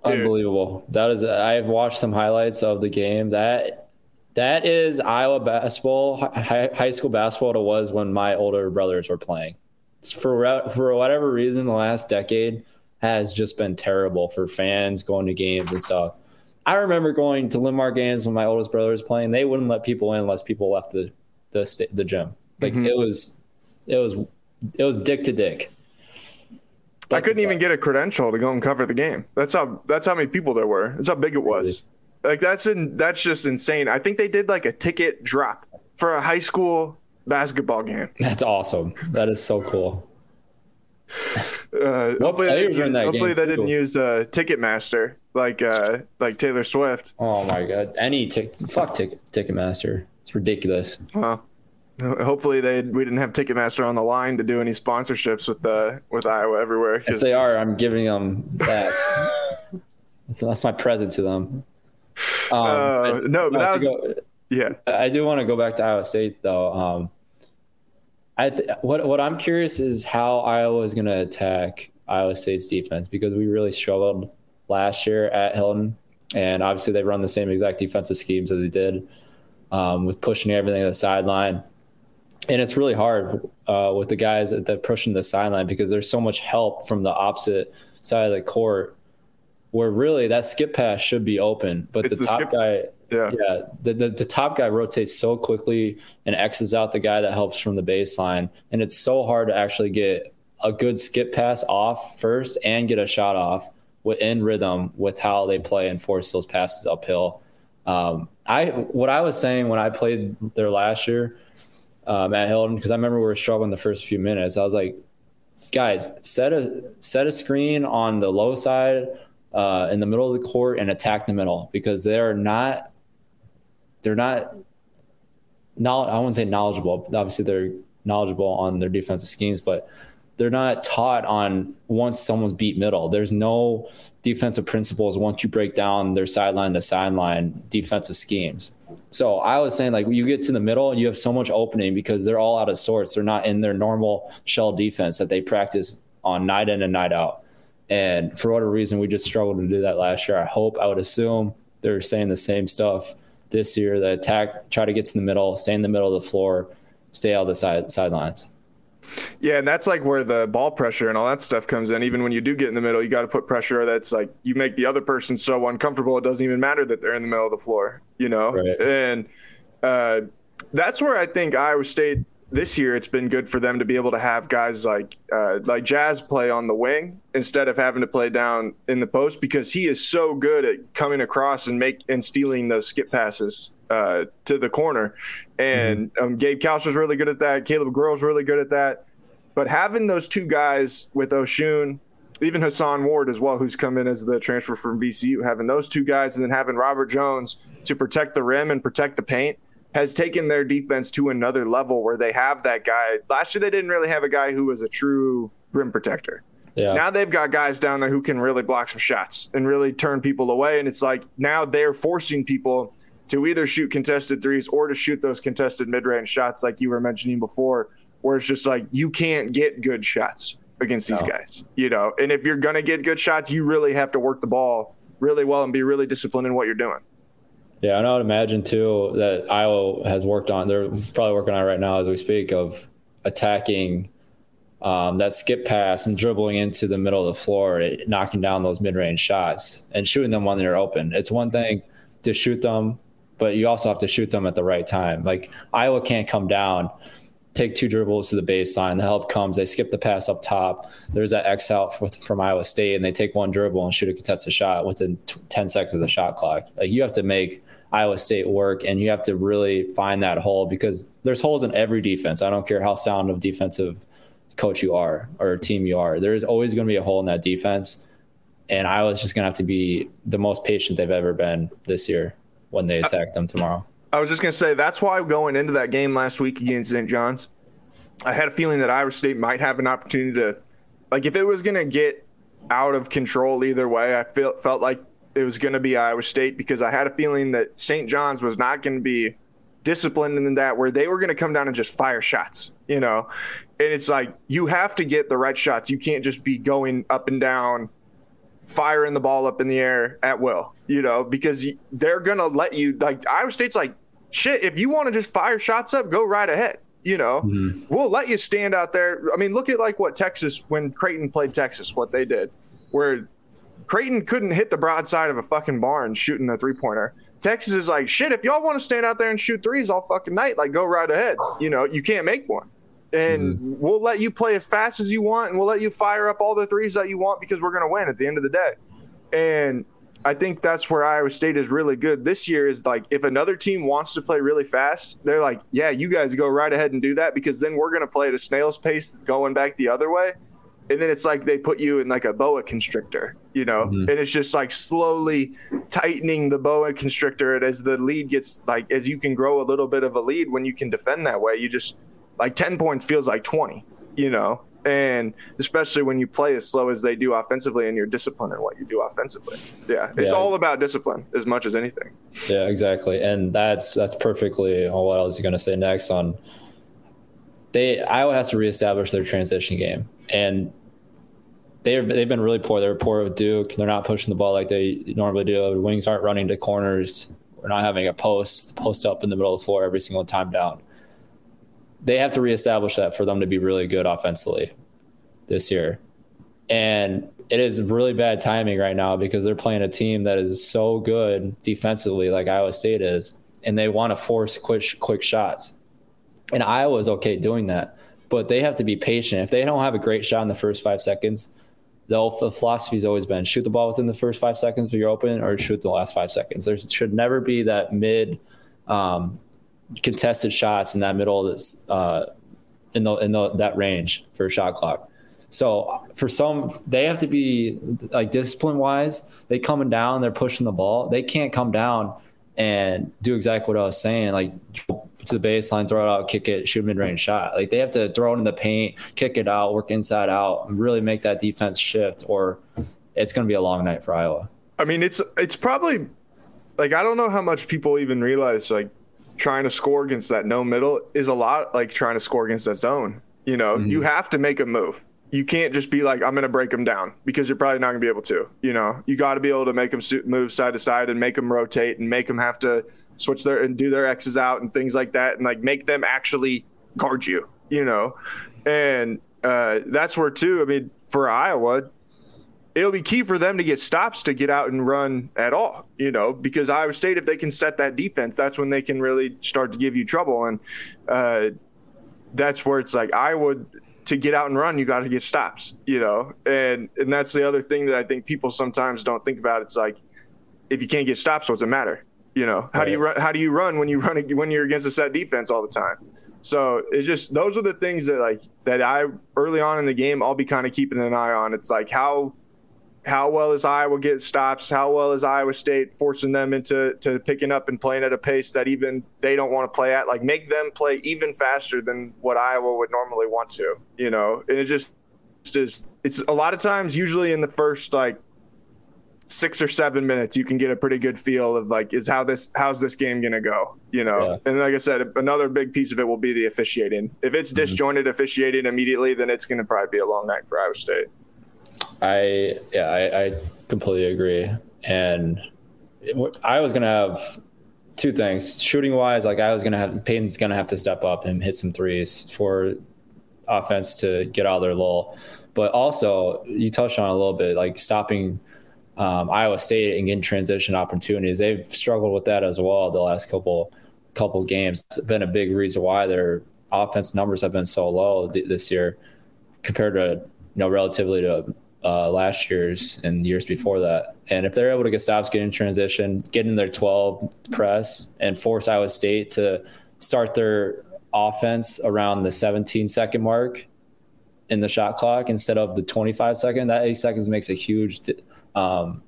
[SPEAKER 4] Dude.
[SPEAKER 5] Unbelievable. That is. I've watched some highlights of the game. That that is Iowa basketball, high, high school basketball. It was when my older brothers were playing. For for whatever reason, the last decade has just been terrible for fans going to games and stuff. I remember going to Linn-Mar games when my oldest brother was playing. They wouldn't let people in unless people left the the sta- the gym. Like
[SPEAKER 4] Mm-hmm.
[SPEAKER 5] it was, it was, it was dick to dick.
[SPEAKER 4] I couldn't even get a credential to go and cover the game. That's how that's how many people there were. That's how big it was. Like that's in that's just insane. I think they did like a ticket drop for a high school basketball game.
[SPEAKER 5] That's awesome. That is so cool.
[SPEAKER 4] Uh, hopefully,
[SPEAKER 5] are that
[SPEAKER 4] hopefully they didn't use uh, Ticketmaster like uh, like Taylor Swift.
[SPEAKER 5] Oh my god! Any tick, fuck ticket, Ticketmaster. It's ridiculous.
[SPEAKER 4] Hopefully they we didn't have Ticketmaster on the line to do any sponsorships with uh, with Iowa everywhere.
[SPEAKER 5] If they are, I'm giving them that. that's, that's my present to them. Um,
[SPEAKER 4] Uh,
[SPEAKER 5] but-
[SPEAKER 4] no, but that was-
[SPEAKER 5] go-
[SPEAKER 4] yeah.
[SPEAKER 5] I do want to go back to Iowa State though. Um, I th- what what I'm curious is how Iowa is going to attack Iowa State's defense because we really struggled last year at Hilton, and obviously they run the same exact defensive schemes as they did um, with pushing everything to the sideline. And it's really hard uh, with the guys that pushing the sideline because there's so much help from the opposite side of the court, where really that skip pass should be open, but the,
[SPEAKER 4] the
[SPEAKER 5] top
[SPEAKER 4] skip-
[SPEAKER 5] guy
[SPEAKER 4] Yeah.
[SPEAKER 5] yeah, the, the the top guy rotates so quickly and X's out the guy that helps from the baseline, and it's so hard to actually get a good skip pass off first and get a shot off within rhythm with how they play and force those passes uphill. Um, I what I was saying when I played there last year um, at Hilton because I remember we were struggling the first few minutes. I was like, guys, set a set a screen on the low side uh, in the middle of the court and attack the middle because they're not they're not knowledge. I wouldn't say knowledgeable. Obviously, they're knowledgeable on their defensive schemes, but they're not taught on once someone's beat middle. There's no defensive principles once you break down their sideline to sideline defensive schemes. So I was saying, like, you get to the middle and you have so much opening because they're all out of sorts. They're not in their normal shell defense that they practice on night in and night out. And for whatever reason, we just struggled to do that last year. I hope, I would assume they're saying the same stuff this year. The attack, try to get to the middle, stay in the middle of the floor, stay out of the side sidelines.
[SPEAKER 4] Yeah, and that's like where the ball pressure and all that stuff comes in. Even when you do get in the middle, you got to put pressure that's like you make the other person so uncomfortable it doesn't even matter that they're in the middle of the floor, you know?
[SPEAKER 5] Right.
[SPEAKER 4] And uh, that's where I think Iowa State this year it's been good for them to be able to have guys like uh, like Jaz play on the wing instead of having to play down in the post because he is so good at coming across and make and stealing those skip passes uh, to the corner. And um, Gabe Couch was really good at that. Caleb Grill's really good at that. But having those two guys with Osun, even Hason Ward as well, who's come in as the transfer from VCU, having those two guys and then having Robert Jones to protect the rim and protect the paint has taken their defense to another level where they have that guy. Last year, they didn't really have a guy who was a true rim protector.
[SPEAKER 5] Yeah.
[SPEAKER 4] Now they've got guys down there who can really block some shots and really turn people away. And it's like now they're forcing people to either shoot contested threes or to shoot those contested mid range shots, like you were mentioning before, where it's just like you can't get good shots against these
[SPEAKER 5] No.
[SPEAKER 4] guys, you know. And if you're going to get good shots, you really have to work the ball really well and be really disciplined in what you're doing.
[SPEAKER 5] Yeah, and I would imagine too that Iowa has worked on. They're probably working on it right now as we speak of attacking um, that skip pass and dribbling into the middle of the floor, knocking down those mid-range shots and shooting them when they're open. It's one thing to shoot them, but you also have to shoot them at the right time. Like Iowa can't come down take two dribbles to the baseline. The help comes. They skip the pass up top. There's that X out from Iowa State, and they take one dribble and shoot a contested shot within 10 seconds of the shot clock. Like you have to make Iowa State work, and you have to really find that hole because there's holes in every defense. I don't care how sound of defensive coach you are or team you are. There's always going to be a hole in that defense, and Iowa's just going to have to be the most patient they've ever been this year when they uh, attack them tomorrow.
[SPEAKER 4] I was just going to say that's why going into that game last week against St. John's, I had a feeling that Iowa State might have an opportunity to, like, if it was going to get out of control either way, I felt felt like it was going to be Iowa State because I had a feeling that St. John's was not going to be disciplined in that where they were going to come down and just fire shots, you know. And it's like you have to get the right shots. You can't just be going up and down firing the ball up in the air at will, you know, because they're going to let you like Iowa State's like shit, if you want to just fire shots up, go right ahead. You know, mm-hmm. we'll let you stand out there. I mean, look at like what Texas when Creighton played Texas, what they did, where Creighton couldn't hit the broadside of a fucking barn shooting a three pointer. Texas is like, shit, if y'all want to stand out there and shoot threes all fucking night, like go right ahead. You know, you can't make one. And mm-hmm. we'll let you play as fast as you want and we'll let you fire up all the threes that you want because we're going to win at the end of the day. And I think that's where Iowa State is really good this year. Is like if another team wants to play really fast, they're like, yeah, you guys go right ahead and do that because then we're going to play at a snail's pace going back the other way. And then it's like they put you in like a boa constrictor, you know, mm-hmm. and it's just like slowly tightening the boa constrictor. And as the lead gets like, as you can grow a little bit of a lead when you can defend that way, you just like 10 points feels like 20, you know, and especially when you play as slow as they do offensively and you're disciplined in what you do offensively. Yeah, it's yeah. all about discipline as much as anything.
[SPEAKER 5] Yeah, exactly, and that's that's perfectly what I was going to say next on. They Iowa has to reestablish their transition game, and they they've been really poor. They're poor with Duke. They're not pushing the ball like they normally do. The wings aren't running to corners. We're not having a post post up in the middle of the floor every single time down they have to reestablish that for them to be really good offensively this year. And it is really bad timing right now because they're playing a team that is so good defensively, like Iowa State is, and they want to force quick quick shots. And Iowa is okay doing that, but they have to be patient. If they don't have a great shot in the first five seconds, the philosophy has always been shoot the ball within the first five seconds when you're open, or shoot the last five seconds. There should never be that mid um, contested shots in that middle of this, uh, in the in the, that range for shot clock. So for some, they have to be like discipline wise. They coming down, they're pushing the ball. They can't come down and do exactly what I was saying, like to the baseline, throw it out, kick it, shoot mid range shot. Like they have to throw it in the paint, kick it out, work inside out, and really make that defense shift, or it's going to be a long night for Iowa.
[SPEAKER 4] I mean, it's it's probably like I don't know how much people even realize like trying to score against that no middle is a lot like trying to score against that zone. You know, mm-hmm. you have to make a move. You can't just be like, I'm going to break them down because you're probably not going to be able to. You know, you got to be able to make them move side to side and make them rotate and make them have to switch their and do their X's out and things like that and like make them actually guard you, you know. And uh, that's where, too, I mean, for Iowa, it'll be key for them to get stops to get out and run at all, you know, because Iowa State, if they can set that defense, that's when they can really start to give you trouble. And uh, that's where it's like Iowa to get out and run, you got to get stops, you know, and and that's the other thing that I think people sometimes don't think about. It's like if you can't get stops, what's it matter? You know, how right. do you run? How do you run when you run when you're against a set defense all the time? So it's just those are the things that like that I early on in the game I'll be kind of keeping an eye on. It's like how how well is Iowa get stops? How well is Iowa State forcing them into to picking up and playing at a pace that even they don't want to play at? Like make them play even faster than what Iowa would normally want to, you know? And it just is it's a lot of times usually in the first like six or seven minutes you can get a pretty good feel of like is how this how's this game gonna go you know yeah. and like i said another big piece of it will be the officiating if it's mm-hmm. disjointed officiating immediately then it's gonna probably be a long night for iowa state
[SPEAKER 5] I yeah, I, I completely agree. And I was gonna have two things. Shooting wise, like I was gonna have Payton's gonna have to step up and hit some threes for offense to get out of their lull. But also, you touched on a little bit, like stopping um, Iowa State and getting transition opportunities. They've struggled with that as well the last couple couple games. It's been a big reason why their offense numbers have been so low th- this year compared to you know relatively to uh, last year's and years before that. And if they're able to get stops, get in transition, get in their 12 press, and force Iowa State to start their offense around the 17 second mark in the shot clock instead of the 25 second, that eight seconds makes a huge, um,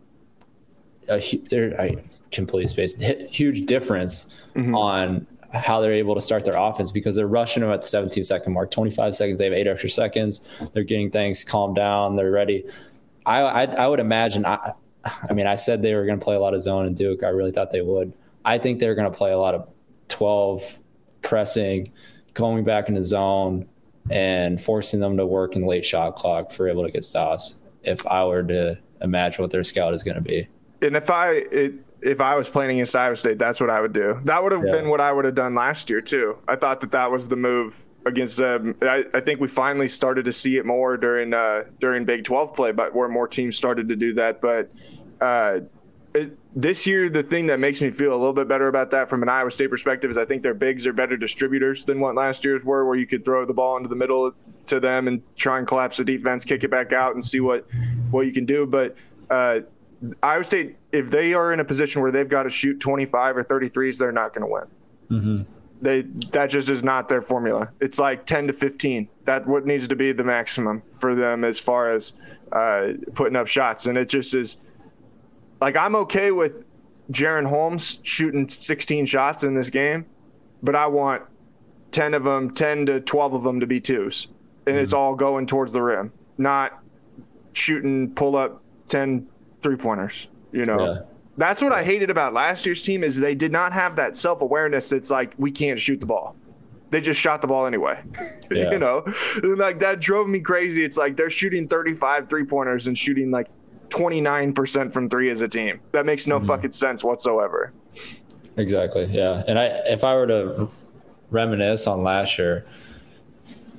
[SPEAKER 5] a, I completely spaced, huge difference mm-hmm. on how they're able to start their offense because they're rushing them at the 17 second mark, 25 seconds. They have eight extra seconds. They're getting things calmed down. They're ready. I, I, I would imagine. I, I mean, I said they were going to play a lot of zone and Duke. I really thought they would. I think they're going to play a lot of 12 pressing, going back into zone, and forcing them to work in late shot clock for able to get stops. If I were to imagine what their scout is going to be.
[SPEAKER 4] And if I it, if I was playing against Iowa State, that's what I would do. That would have yeah. been what I would have done last year too. I thought that that was the move against them. I, I think we finally started to see it more during uh, during Big 12 play, but where more teams started to do that. But uh, it, this year, the thing that makes me feel a little bit better about that from an Iowa State perspective is I think their bigs are better distributors than what last year's were, where you could throw the ball into the middle to them and try and collapse the defense, kick it back out, and see what what you can do. But uh, Iowa State, if they are in a position where they've got to shoot 25 or 33s, they're not going to win. Mm-hmm. They that just is not their formula. It's like 10 to 15. That what needs to be the maximum for them as far as uh, putting up shots, and it just is. Like I'm okay with Jaren Holmes shooting 16 shots in this game, but I want 10 of them, 10 to 12 of them to be twos, and mm-hmm. it's all going towards the rim, not shooting pull up 10 three pointers. You know, yeah. that's what I hated about last year's team is they did not have that self awareness. It's like we can't shoot the ball. They just shot the ball anyway. Yeah. you know, and like that drove me crazy. It's like they're shooting 35 three pointers and shooting like 29% from three as a team. That makes no mm-hmm. fucking sense whatsoever.
[SPEAKER 5] Exactly. Yeah. And I, if I were to reminisce on last year,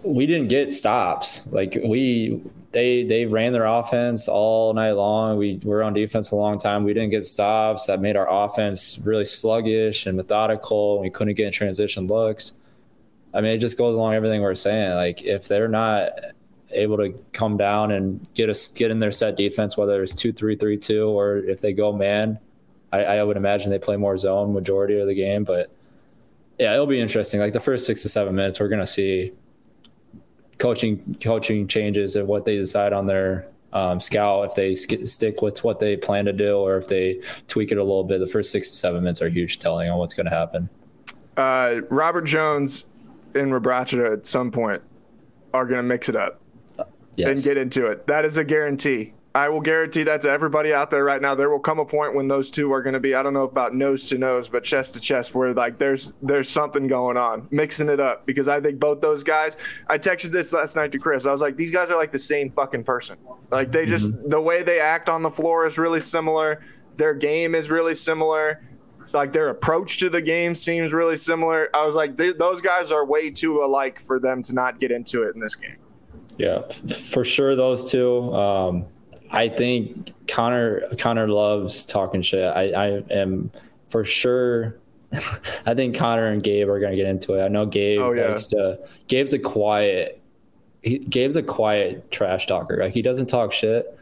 [SPEAKER 5] we didn't get stops. Like we they they ran their offense all night long. We were on defense a long time. We didn't get stops. That made our offense really sluggish and methodical. We couldn't get transition looks. I mean, it just goes along everything we're saying. Like if they're not able to come down and get us get in their set defense, whether it's two three three two or if they go man, I, I would imagine they play more zone majority of the game. But yeah, it'll be interesting. Like the first six to seven minutes, we're gonna see coaching coaching changes and what they decide on their um, scout if they sk- stick with what they plan to do or if they tweak it a little bit. The first six to seven minutes are huge telling on what's going to happen.
[SPEAKER 4] Uh, Robert Jones and Rebraca at some point are going to mix it up yes. and get into it. That is a guarantee. I will guarantee that to everybody out there right now. There will come a point when those two are going to be I don't know about nose to nose, but chest to chest, where like there's there's something going on, mixing it up. Because I think both those guys. I texted this last night to Chris. I was like, these guys are like the same fucking person. Like they just mm-hmm. the way they act on the floor is really similar. Their game is really similar. Like their approach to the game seems really similar. I was like, those guys are way too alike for them to not get into it in this game.
[SPEAKER 5] Yeah, for sure. Those two. Um, I think Connor Connor loves talking shit. I, I am for sure. I think Connor and Gabe are gonna get into it. I know Gabe oh, yeah. likes to. Gabe's a quiet. He, Gabe's a quiet trash talker. Like he doesn't talk shit.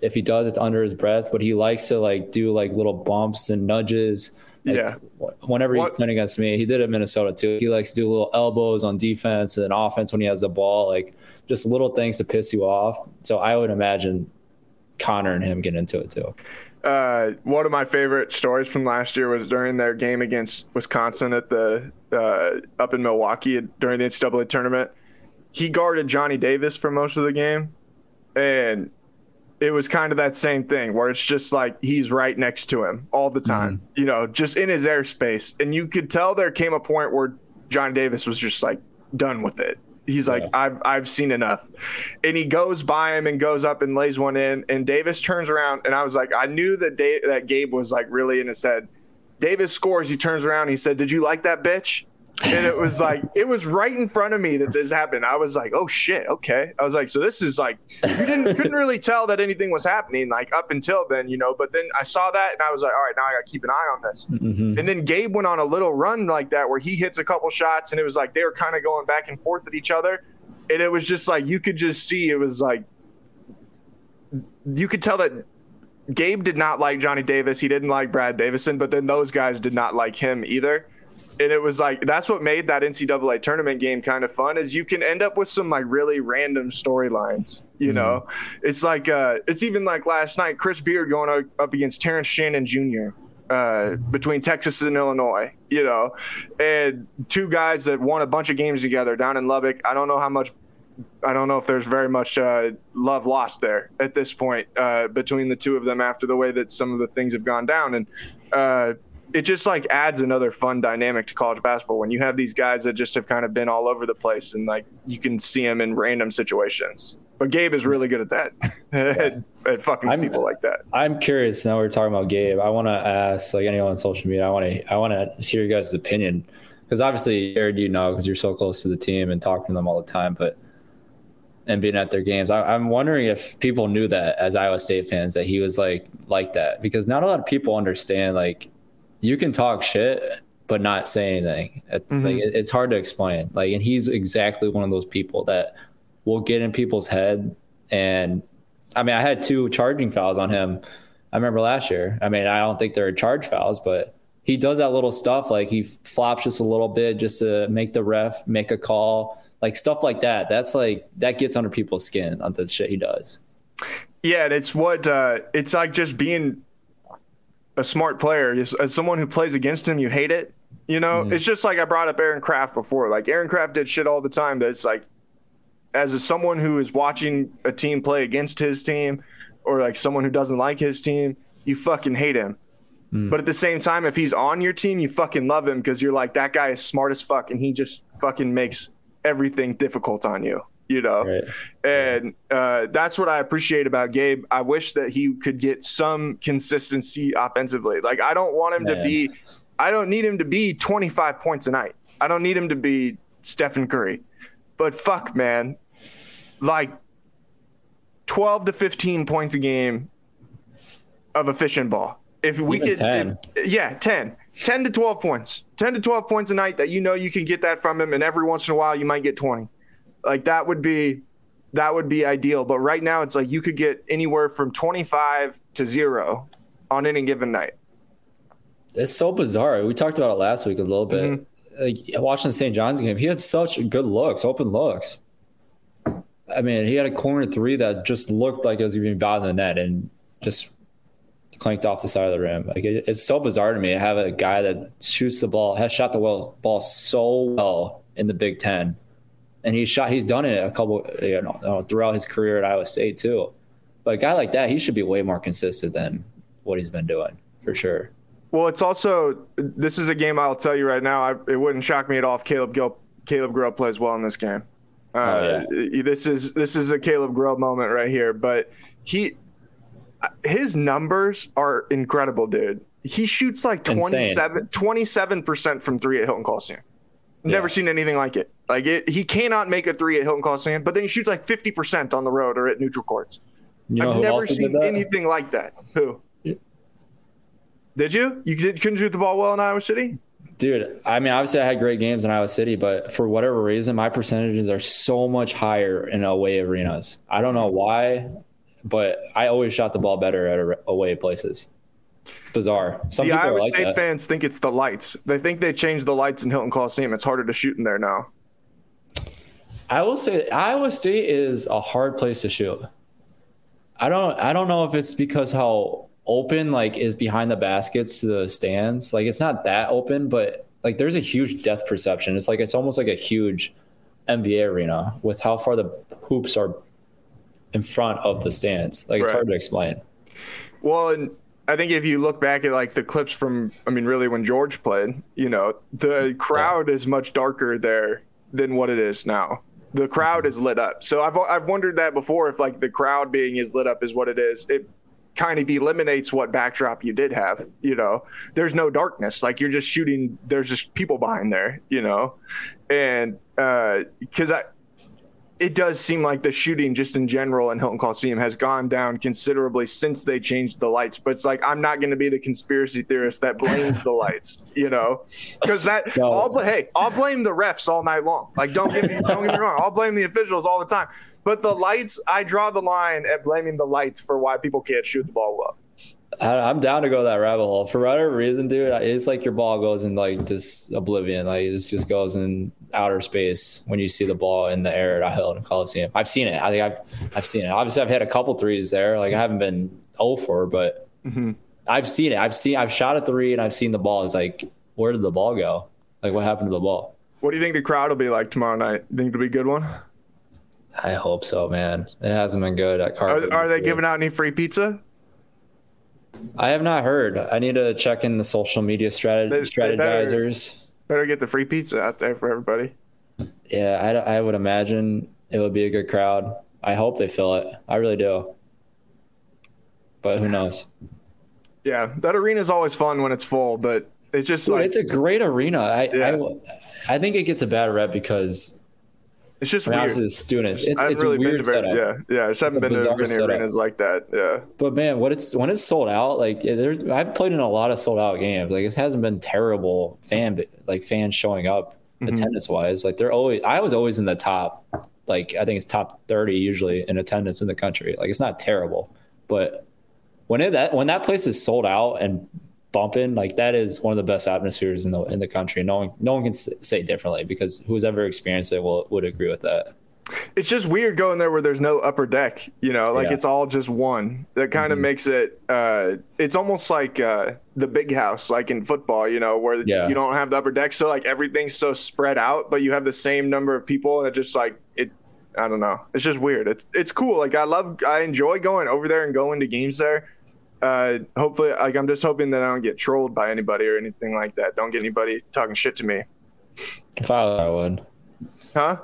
[SPEAKER 5] If he does, it's under his breath. But he likes to like do like little bumps and nudges. Like,
[SPEAKER 4] yeah.
[SPEAKER 5] Whenever he's what? playing against me, he did it in Minnesota too. He likes to do little elbows on defense and offense when he has the ball, like just little things to piss you off. So I would imagine Connor and him get into it too.
[SPEAKER 4] Uh, one of my favorite stories from last year was during their game against Wisconsin at the uh, up in Milwaukee during the NCAA tournament. He guarded Johnny Davis for most of the game, and it was kind of that same thing where it's just like he's right next to him all the time, mm-hmm. you know, just in his airspace, and you could tell there came a point where John Davis was just like done with it. He's like, yeah. I've I've seen enough. And he goes by him and goes up and lays one in. And Davis turns around and I was like, I knew that da- that Gabe was like really in his head. Davis scores. He turns around. He said, "Did you like that bitch?" And it was like it was right in front of me that this happened. I was like, "Oh shit, okay." I was like, "So this is like you didn't couldn't really tell that anything was happening like up until then, you know." But then I saw that and I was like, "All right, now I got to keep an eye on this." Mm-hmm. And then Gabe went on a little run like that where he hits a couple shots and it was like they were kind of going back and forth at each other, and it was just like you could just see it was like you could tell that Gabe did not like Johnny Davis. He didn't like Brad Davison, but then those guys did not like him either and it was like that's what made that NCAA tournament game kind of fun is you can end up with some like really random storylines. You mm-hmm. know, it's like uh, it's even like last night, Chris Beard going up against Terrence Shannon Jr. Uh, between Texas and Illinois, you know, and two guys that won a bunch of games together down in Lubbock. I don't know how much I don't know if there's very much uh, love lost there at this point uh, between the two of them after the way that some of the things have gone down. And uh, it just like adds another fun dynamic to college basketball when you have these guys that just have kind of been all over the place and like you can see them in random situations. But Gabe is really good at that, at, at, fucking I'm, people like that.
[SPEAKER 5] I'm curious. Now we're talking about Gabe. I want to ask like anyone on social media. I want to I want to hear you guys' opinion because obviously, Jared, you know, because you're so close to the team and talking to them all the time, but and being at their games. I, am wondering if people knew that as Iowa State fans that he was like like that because not a lot of people understand like you can talk shit but not say anything. It's, mm-hmm. like, it's hard to explain. Like, and he's exactly one of those people that will get in people's head. And I mean, I had two charging fouls on him. I remember last year. I mean, I don't think they're charge fouls, but he does that little stuff. Like he flops just a little bit just to make the ref make a call, like stuff like that. That's like that gets under people's skin on the shit he does.
[SPEAKER 4] Yeah, and it's what uh, it's like just being a smart player, as, as someone who plays against him, you hate it. You know, mm. it's just like I brought up Aaron Craft before. Like Aaron Craft did shit all the time. That it's like, as a, someone who is watching a team play against his team, or like someone who doesn't like his team, you fucking hate him. Mm. But at the same time, if he's on your team, you fucking love him because you're like that guy is smart as fuck, and he just fucking makes everything difficult on you you know? Right. and uh, that's what i appreciate about gabe. I wish that he could get some consistency offensively. Like i don't want him Man. to be i don't need him to be 25 points a night. I don't need him to be stephen curry. But fuck man. Like 12 to 15 points a game of efficient ball. If we Even could 10. If, yeah 10 10 to 12 points. 10 to 12 points a night that you know you can get that from him and every once in a while you might get 20 like that would be that would be ideal. But right now it's like you could get anywhere from 25 to zero on any given night.
[SPEAKER 5] It's so bizarre. We talked about it last week a little bit. Mm-hmm. Like watching the St. John's game, he had such good looks, open looks. I mean, he had a corner three that just looked like it was going to be in the net and just clanked off the side of the rim. Like it, it's so bizarre to me to have a guy that shoots the ball, has shot the ball so well in the Big Ten, and he's shot. He's done it a couple, you know, throughout his career at Iowa State too. But a guy like that, he should be way more consistent than what he's been doing for sure.
[SPEAKER 4] Well, it's also this is a game I'll tell you right now. I, it wouldn't shock me at all if Caleb Gill, Caleb Grill plays well in this game. Uh, oh, yeah. This is this is a Caleb Grill moment right here. But he, his numbers are incredible, dude. He shoots like 27 percent from three at Hilton Coliseum. Never yeah. seen anything like it. Like it, he cannot make a three at Hilton Coliseum, but then he shoots like fifty percent on the road or at neutral courts. You know I've never seen anything like that. Who? Yeah. Did you? You did, couldn't shoot the ball well in Iowa City?
[SPEAKER 5] Dude, I mean, obviously I had great games in Iowa City, but for whatever reason, my percentages are so much higher in away arenas. I don't know why, but I always shot the ball better at away places. It's bizarre.
[SPEAKER 4] Some the Iowa like State that. fans think it's the lights. They think they changed the lights in Hilton Coliseum. It's harder to shoot in there now.
[SPEAKER 5] I will say Iowa State is a hard place to shoot. I don't I don't know if it's because how open like is behind the baskets to the stands. Like it's not that open, but like there's a huge depth perception. It's like it's almost like a huge NBA arena with how far the hoops are in front of the stands. Like it's right. hard to explain.
[SPEAKER 4] Well, and I think if you look back at like the clips from, I mean, really when George played, you know, the crowd yeah. is much darker there than what it is now. The crowd is lit up. So I've I've wondered that before if like the crowd being as lit up is what it is. It kind of eliminates what backdrop you did have. You know, there's no darkness. Like you're just shooting. There's just people behind there. You know, and because uh, I it does seem like the shooting just in general in Hilton Coliseum has gone down considerably since they changed the lights. But it's like I'm not going to be the conspiracy theorist that blames the lights, you know, because that no. I'll hey I'll blame the refs all night long. Like don't get me don't get me wrong, I'll blame the officials all the time. But the lights, I draw the line at blaming the lights for why people can't shoot the ball well.
[SPEAKER 5] I'm down to go that rabbit hole for whatever reason, dude. It's like your ball goes in like this oblivion, like it just goes in outer space when you see the ball in the air at a Hilton Coliseum. I've seen it. I think I've I've seen it. Obviously, I've hit a couple threes there. Like I haven't been 0 for, but mm-hmm. I've seen it. I've seen I've shot a three and I've seen the ball. It's like where did the ball go? Like what happened to the ball?
[SPEAKER 4] What do you think the crowd will be like tomorrow night? Think it'll be a good one?
[SPEAKER 5] I hope so, man. It hasn't been good at
[SPEAKER 4] Car. Are, are they giving out any free pizza?
[SPEAKER 5] I have not heard. I need to check in the social media strat- they, strategizers.
[SPEAKER 4] They better, better, get the free pizza out there for everybody.
[SPEAKER 5] Yeah, I, I would imagine it would be a good crowd. I hope they fill it. I really do. But who knows?
[SPEAKER 4] Yeah, that arena is always fun when it's full, but it's just
[SPEAKER 5] Dude,
[SPEAKER 4] like
[SPEAKER 5] it's a great arena. I, yeah. I I think it gets a bad rep because
[SPEAKER 4] it's just weird.
[SPEAKER 5] To the students, it's, it's really weird
[SPEAKER 4] very, setup. Yeah, yeah. I just haven't been to many arenas like that. Yeah.
[SPEAKER 5] But man, what it's when it's sold out, like there's I've played in a lot of sold out games. Like it hasn't been terrible fan like fans showing up mm-hmm. attendance wise. Like they're always I was always in the top, like I think it's top thirty usually in attendance in the country. Like it's not terrible, but when it, that when that place is sold out and bumping like that is one of the best atmospheres in the in the country. No one no one can say differently because who's ever experienced it will would agree with that.
[SPEAKER 4] It's just weird going there where there's no upper deck, you know, like yeah. it's all just one. That kind of mm-hmm. makes it uh it's almost like uh the big house like in football, you know, where yeah. you don't have the upper deck so like everything's so spread out, but you have the same number of people and it just like it I don't know. It's just weird. It's it's cool. Like I love I enjoy going over there and going to games there uh, hopefully, like I'm just hoping that I don't get trolled by anybody or anything like that. Don't get anybody talking shit to me.
[SPEAKER 5] If I, I would.
[SPEAKER 4] Huh?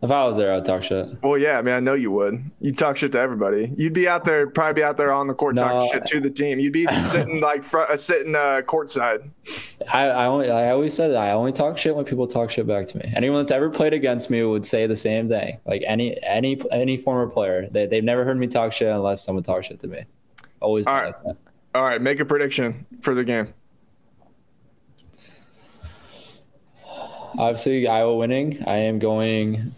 [SPEAKER 5] If I was there, I'd talk shit.
[SPEAKER 4] Well, yeah, I mean, I know you would. You'd talk shit to everybody. You'd be out there, probably be out there on the court no, talking shit to the team. You'd be sitting like front, uh, sitting uh, courtside.
[SPEAKER 5] I, I only, I always said that I only talk shit when people talk shit back to me. Anyone that's ever played against me would say the same thing. Like any, any, any former player, they, they've never heard me talk shit unless someone talks shit to me. Always
[SPEAKER 4] All right. Like All right, make a prediction for the game.
[SPEAKER 5] Obviously, Iowa winning. I am going.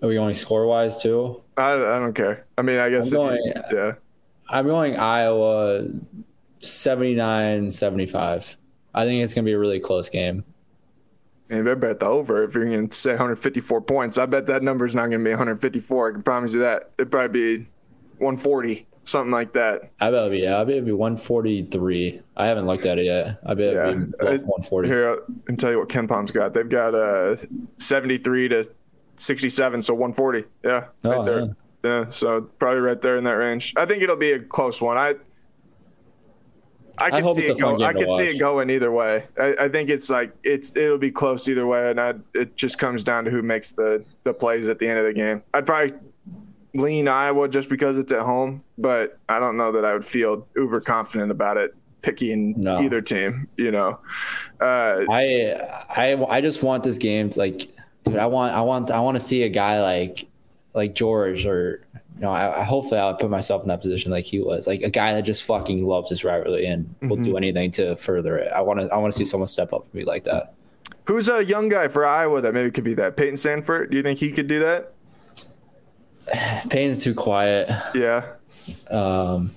[SPEAKER 5] Are we going score wise too?
[SPEAKER 4] I, I don't care. I mean, I guess.
[SPEAKER 5] I'm going, you, yeah. I'm going Iowa 79 75. I think it's going to be a really close game.
[SPEAKER 4] And better bet the over if you're going to say 154 points. I bet that number is not going to be 154. I can promise you that. It'd probably be 140 something like that.
[SPEAKER 5] I bet it'll be yeah, I bet it'll be 143. I haven't looked at it yet. I bet yeah. it'll be 140.
[SPEAKER 4] Here, I can tell you what KenPom's got. They've got uh 73 to 67, so 140. Yeah, oh, right there. Yeah. yeah, so probably right there in that range. I think it'll be a close one. I I can I see it go. I can see it going either way. I, I, think it's like it's it'll be close either way, and I, it just comes down to who makes the the plays at the end of the game. I'd probably lean Iowa just because it's at home, but I don't know that I would feel uber confident about it picking no. either team. You know,
[SPEAKER 5] uh, I I I just want this game to like, dude. I want I want I want to see a guy like like George or you know, I, I hopefully I'll put myself in that position like he was, like a guy that just fucking loves his rivalry and mm-hmm. will do mm-hmm. anything to further it. I want to I want to see someone step up and be like that.
[SPEAKER 4] Who's a young guy for Iowa that maybe could be that? Payton Sandfort. Do you think he could do that?
[SPEAKER 5] Payton's too quiet.
[SPEAKER 4] Yeah.
[SPEAKER 5] Um,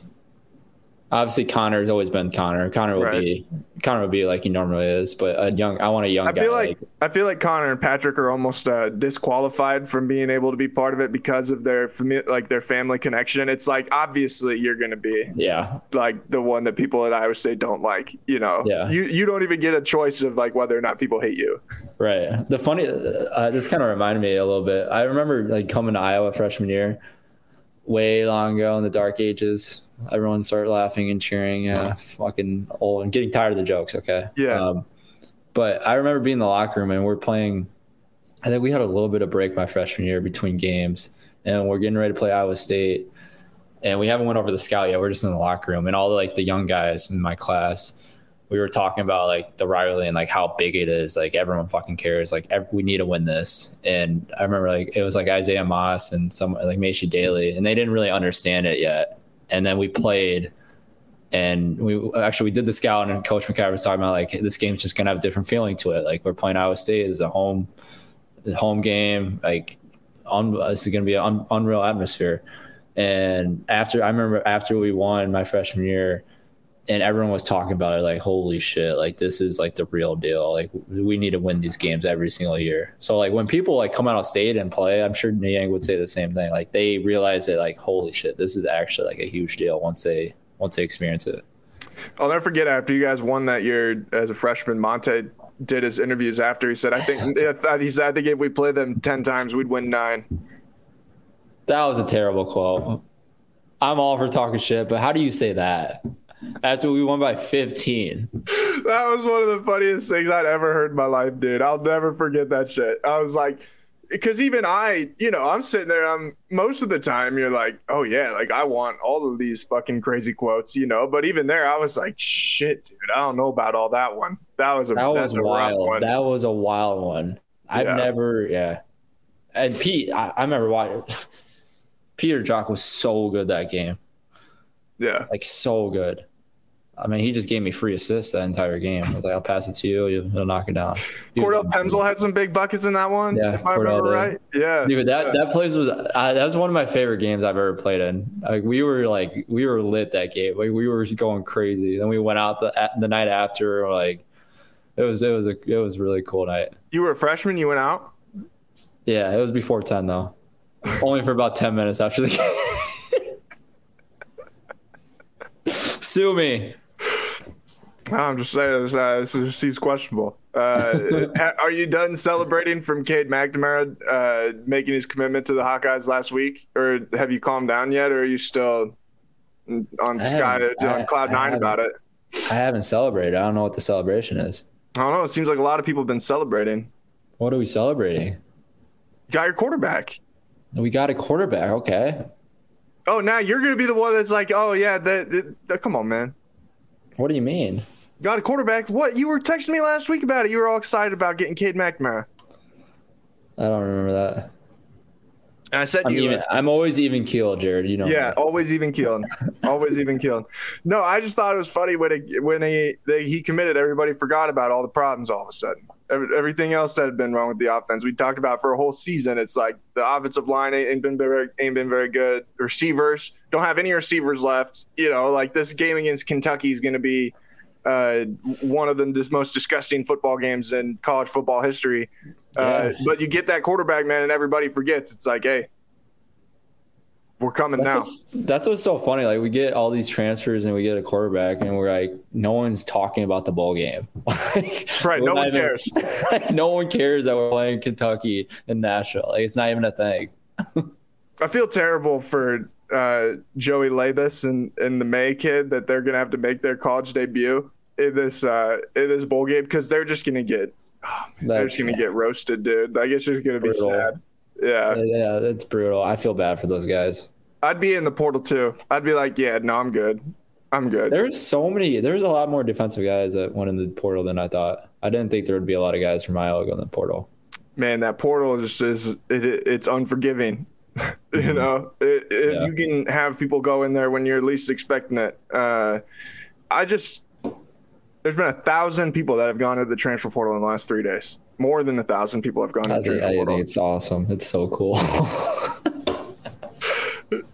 [SPEAKER 5] obviously Connor's always been Connor. Connor will right. be Connor will be like he normally is, but a young I want a young
[SPEAKER 4] I
[SPEAKER 5] guy.
[SPEAKER 4] Feel like, like, I feel like Connor and Patrick are almost uh, disqualified from being able to be part of it because of their fami- like their family connection. It's like obviously you're going to be
[SPEAKER 5] yeah
[SPEAKER 4] like the one that people at Iowa State don't like. You know,
[SPEAKER 5] yeah.
[SPEAKER 4] You you don't even get a choice of like whether or not people hate you.
[SPEAKER 5] Right. The funny uh, this kind of reminded me a little bit. I remember like coming to Iowa freshman year, way long ago in the dark ages everyone started laughing and cheering. Yeah, fucking old and getting tired of the jokes. Okay.
[SPEAKER 4] Yeah. Um,
[SPEAKER 5] but I remember being in the locker room and we're playing. I think we had a little bit of break my freshman year between games, and we're getting ready to play Iowa State. and we haven't went over the scout yet. We're just in the locker room, and all the, like the young guys in my class, we were talking about like the rivalry and like how big it is. Like everyone fucking cares. Like every, we need to win this. And I remember like it was like Isaiah Moss and some like Maishe Dailey, and they didn't really understand it yet. And then we played. And we actually we did the scout and Coach McCaffery was talking about like this game's just gonna have a different feeling to it. Like we're playing Iowa State is a home home game. Like on it's gonna be an un, unreal atmosphere. And after I remember after we won my freshman year, and everyone was talking about it like holy shit like this is like the real deal. Like we need to win these games every single year. So like when people like come out of state and play i'm sure niang would say the same thing. Like they realize that like holy shit this is actually like a huge deal once they once they experience it.
[SPEAKER 4] I'll never forget after you guys won that year as a freshman monte did his interviews after. He said i think he said i think if we played them 10 times we'd win nine.
[SPEAKER 5] That was a terrible quote. I'm all for talking shit but how do you say that after we won by 15.
[SPEAKER 4] That was one of the funniest things I'd ever heard in my life, dude. I'll never forget that shit. I was like, because even I, you know, I'm sitting there. I'm most of the time you're like, oh yeah, like I want all of these fucking crazy quotes, you know. But even there, I was like, shit, dude, I don't know about all that one. That was a
[SPEAKER 5] that
[SPEAKER 4] was
[SPEAKER 5] a wild. That was a wild one. I've yeah. never, yeah. And Pete, I, I remember watching. Peter Jok was so good that game.
[SPEAKER 4] Yeah,
[SPEAKER 5] like so good. I mean, he just gave me free assists that entire game. I was like, I'll pass it to you. You'll knock it down.
[SPEAKER 4] Cordell Pemsl had some big buckets in that one. Yeah, if I remember did. right. Yeah,
[SPEAKER 5] dude, that yeah. that place was uh, that was one of my favorite games I've ever played in. Like we were like we were lit that game. Like we were going crazy. Then we went out the the night after. Like it was it was a it was a really cool night.
[SPEAKER 4] You were a freshman. You went out.
[SPEAKER 5] Yeah, it was before ten though. Only for about ten minutes after the game. Sue me.
[SPEAKER 4] I'm just saying this, uh, this seems questionable. Uh, are you done celebrating from Cade McNamara uh, making his commitment to the Hawkeyes last week, or have you calmed down yet, or are you still on sky on cloud nine about it?
[SPEAKER 5] I haven't celebrated. I don't know what the celebration is.
[SPEAKER 4] I don't know. It seems like a lot of people have been celebrating.
[SPEAKER 5] What are we celebrating? You
[SPEAKER 4] got your quarterback.
[SPEAKER 5] We got a quarterback. Okay.
[SPEAKER 4] Oh, now you're going to be the one that's like, oh yeah, that, that, that come on, man.
[SPEAKER 5] What do you mean?
[SPEAKER 4] Got a quarterback. What? You were texting me last week about it. You were all excited about getting Cade McNamara.
[SPEAKER 5] I don't remember that.
[SPEAKER 4] And I said
[SPEAKER 5] I'm
[SPEAKER 4] you.
[SPEAKER 5] Even, I'm always even keeled, Jared. You know.
[SPEAKER 4] Yeah, that. always even keeled. always even keeled. No, I just thought it was funny when it, when he they, he committed. Everybody forgot about all the problems all of a sudden. everything else that had been wrong with the offense, we talked about for a whole season. It's like the offensive line ain't been very ain't been very good. Receivers don't have any receivers left. You know, like this game against Kentucky is going to be uh, one of the most disgusting football games in college football history. Uh, but you get that quarterback, man, and everybody forgets. It's like, hey, we're coming
[SPEAKER 5] that's
[SPEAKER 4] now.
[SPEAKER 5] What's, that's what's so funny. Like we get all these transfers and we get a quarterback, and we're like, no one's talking about the bowl game.
[SPEAKER 4] like, right? No one even, cares.
[SPEAKER 5] like, no one cares that we're playing Kentucky and Nashville. Like it's not even a thing.
[SPEAKER 4] I feel terrible for uh, Joey Labas and, and the May kid that they're gonna have to make their college debut in this uh, in this bowl game because they're just gonna get oh, they're just gonna get roasted, dude. I guess it's gonna be sad. Yeah,
[SPEAKER 5] yeah, it's brutal. I feel bad for those guys.
[SPEAKER 4] I'd be in the portal too. I'd be like, yeah, no, I'm good. I'm good.
[SPEAKER 5] There's so many. There's a lot more defensive guys that went in the portal than I thought. I didn't think there would be a lot of guys from Iowa going in the portal.
[SPEAKER 4] Man, that portal just is it, it's unforgiving. you mm-hmm. know, it, it, yeah. you can have people go in there when you're least expecting it. Uh, I just there's been a thousand people that have gone to the transfer portal in the last three days. More than a thousand people have gone to the transfer portal.
[SPEAKER 5] it's awesome. It's so cool.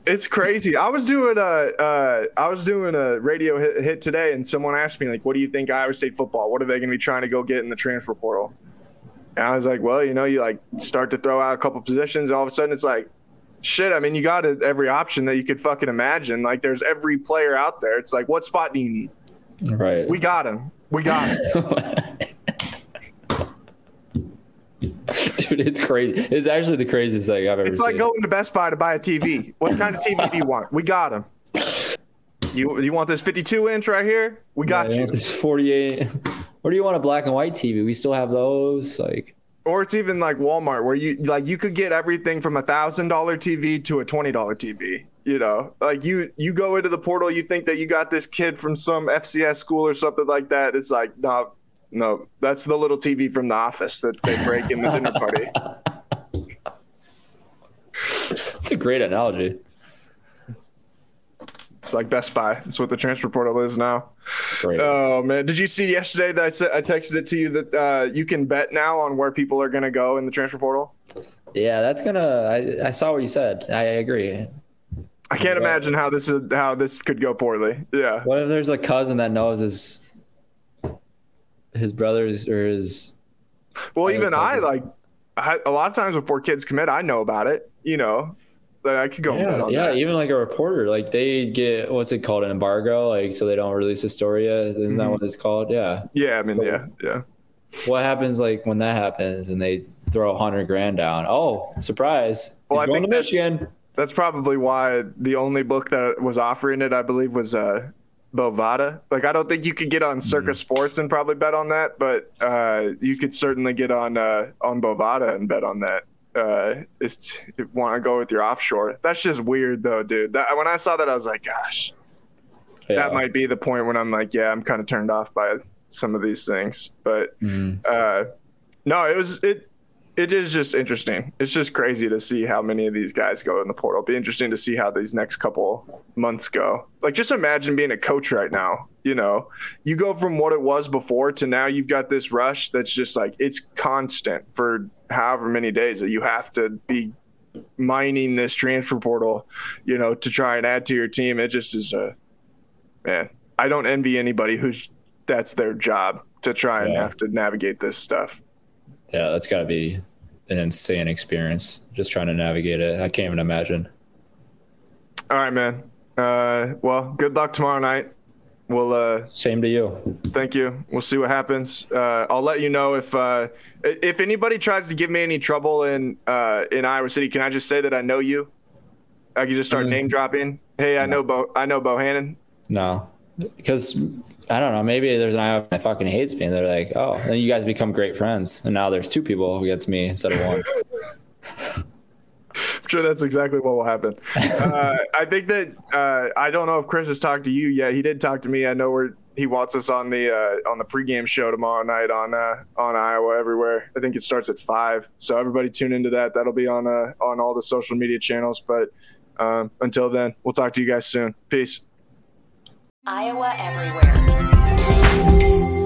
[SPEAKER 4] it's crazy. I was doing a uh, I was doing a radio hit, hit, today, and someone asked me like, "What do you think Iowa State football? What are they going to be trying to go get in the transfer portal?" And I was like, "Well, you know, you like start to throw out a couple positions, and all of a sudden it's like, shit, I mean, you got every option that you could fucking imagine. Like, there's every player out there. It's like, what spot do you need?
[SPEAKER 5] Right.
[SPEAKER 4] We got him. We got him.
[SPEAKER 5] Dude, it's crazy. It's actually the craziest thing I've ever
[SPEAKER 4] It's like
[SPEAKER 5] seen.
[SPEAKER 4] going to Best Buy to buy a TV. What kind of TV do you want? We got him. You you want this 52 inch right here? We got yeah, you.
[SPEAKER 5] this 48. Or do you want a black and white TV? We still have those. Like
[SPEAKER 4] or it's even like Walmart where you like you could get everything from a thousand dollar TV to a twenty dollar TV. You know, like you you go into the portal, you think that you got this kid from some FCS school or something like that. It's like no, no, that's the little TV from the office that they break in the dinner party.
[SPEAKER 5] It's a great analogy.
[SPEAKER 4] It's like Best Buy. That's what the transfer portal is now.
[SPEAKER 5] Great.
[SPEAKER 4] Oh man, did you see yesterday that I, said, I texted it to you that uh, you can bet now on where people are going to go in the transfer portal?
[SPEAKER 5] yeah, that's gonna. I, I saw what you said. I agree.
[SPEAKER 4] I can't imagine how this is how this could go poorly. Yeah.
[SPEAKER 5] What if there's a cousin that knows his his brothers or his?
[SPEAKER 4] Well, even I like I, a lot of times before kids commit, I know about it. You know, like I could go
[SPEAKER 5] Yeah,
[SPEAKER 4] on
[SPEAKER 5] yeah.
[SPEAKER 4] that.
[SPEAKER 5] Even like a reporter, like they get what's it called, an embargo, like so they don't release the story yet. Isn't
[SPEAKER 4] Mm-hmm.
[SPEAKER 5] that what it's called? Yeah.
[SPEAKER 4] Yeah, I mean, yeah, yeah.
[SPEAKER 5] What happens like when that happens and they throw a hundred grand down? Oh, surprise!
[SPEAKER 4] Well,
[SPEAKER 5] He's
[SPEAKER 4] I
[SPEAKER 5] going
[SPEAKER 4] think
[SPEAKER 5] Michigan.
[SPEAKER 4] That's probably why the only book that was offering it, I believe, was uh, Bovada. Like, I don't think you could get on Circa Sports and probably bet on that, but uh, you could certainly get on uh, on Bovada and bet on that. Uh, it's want to go with your offshore. That's just weird, though, dude. That, when I saw that, I was like, gosh,
[SPEAKER 5] Yeah.
[SPEAKER 4] that might be the point when I'm like, yeah, I'm kind of turned off by some of these things. But
[SPEAKER 5] Mhm.
[SPEAKER 4] uh, no, it was it. It is just interesting. It's just crazy to see how many of these guys go in the portal. It'll Be interesting to see how these next couple months go. Like, just imagine being a coach right now. You know, you go from what it was before to now you've got this rush that's just like it's constant for however many days that you have to be mining this transfer portal, you know, to try and add to your team. It just is a man. I don't envy anybody who's that's their job to try and
[SPEAKER 5] Yeah.
[SPEAKER 4] have to navigate this stuff.
[SPEAKER 5] Yeah, that's got to be an insane experience just trying to navigate it. I can't even imagine.
[SPEAKER 4] All right, man. Uh, well, good luck tomorrow night. We'll uh,
[SPEAKER 5] Same to you.
[SPEAKER 4] thank you. We'll see what happens. Uh, I'll let you know if uh, if anybody tries to give me any trouble in uh, in Iowa City. Can I just say that I know you? I can just start
[SPEAKER 5] Mhm.
[SPEAKER 4] name dropping. Hey, I know Bo. I know Bo Bohannon.
[SPEAKER 5] No, because I don't know. Maybe there's an Iowa that fucking hates me, and they're like, "Oh," and you guys become great friends, and now there's two people against me instead of one.
[SPEAKER 4] I'm sure that's exactly what will happen. uh, I think that uh, I don't know if Chris has talked to you yet. He did talk to me. I know where he wants us on the uh, on the pregame show tomorrow night on uh, on Iowa everywhere. I think it starts at five. So everybody tune into that. That'll be on uh, on all the social media channels. But um, until then, we'll talk to you guys soon. Peace.
[SPEAKER 1] Iowa Everywhere.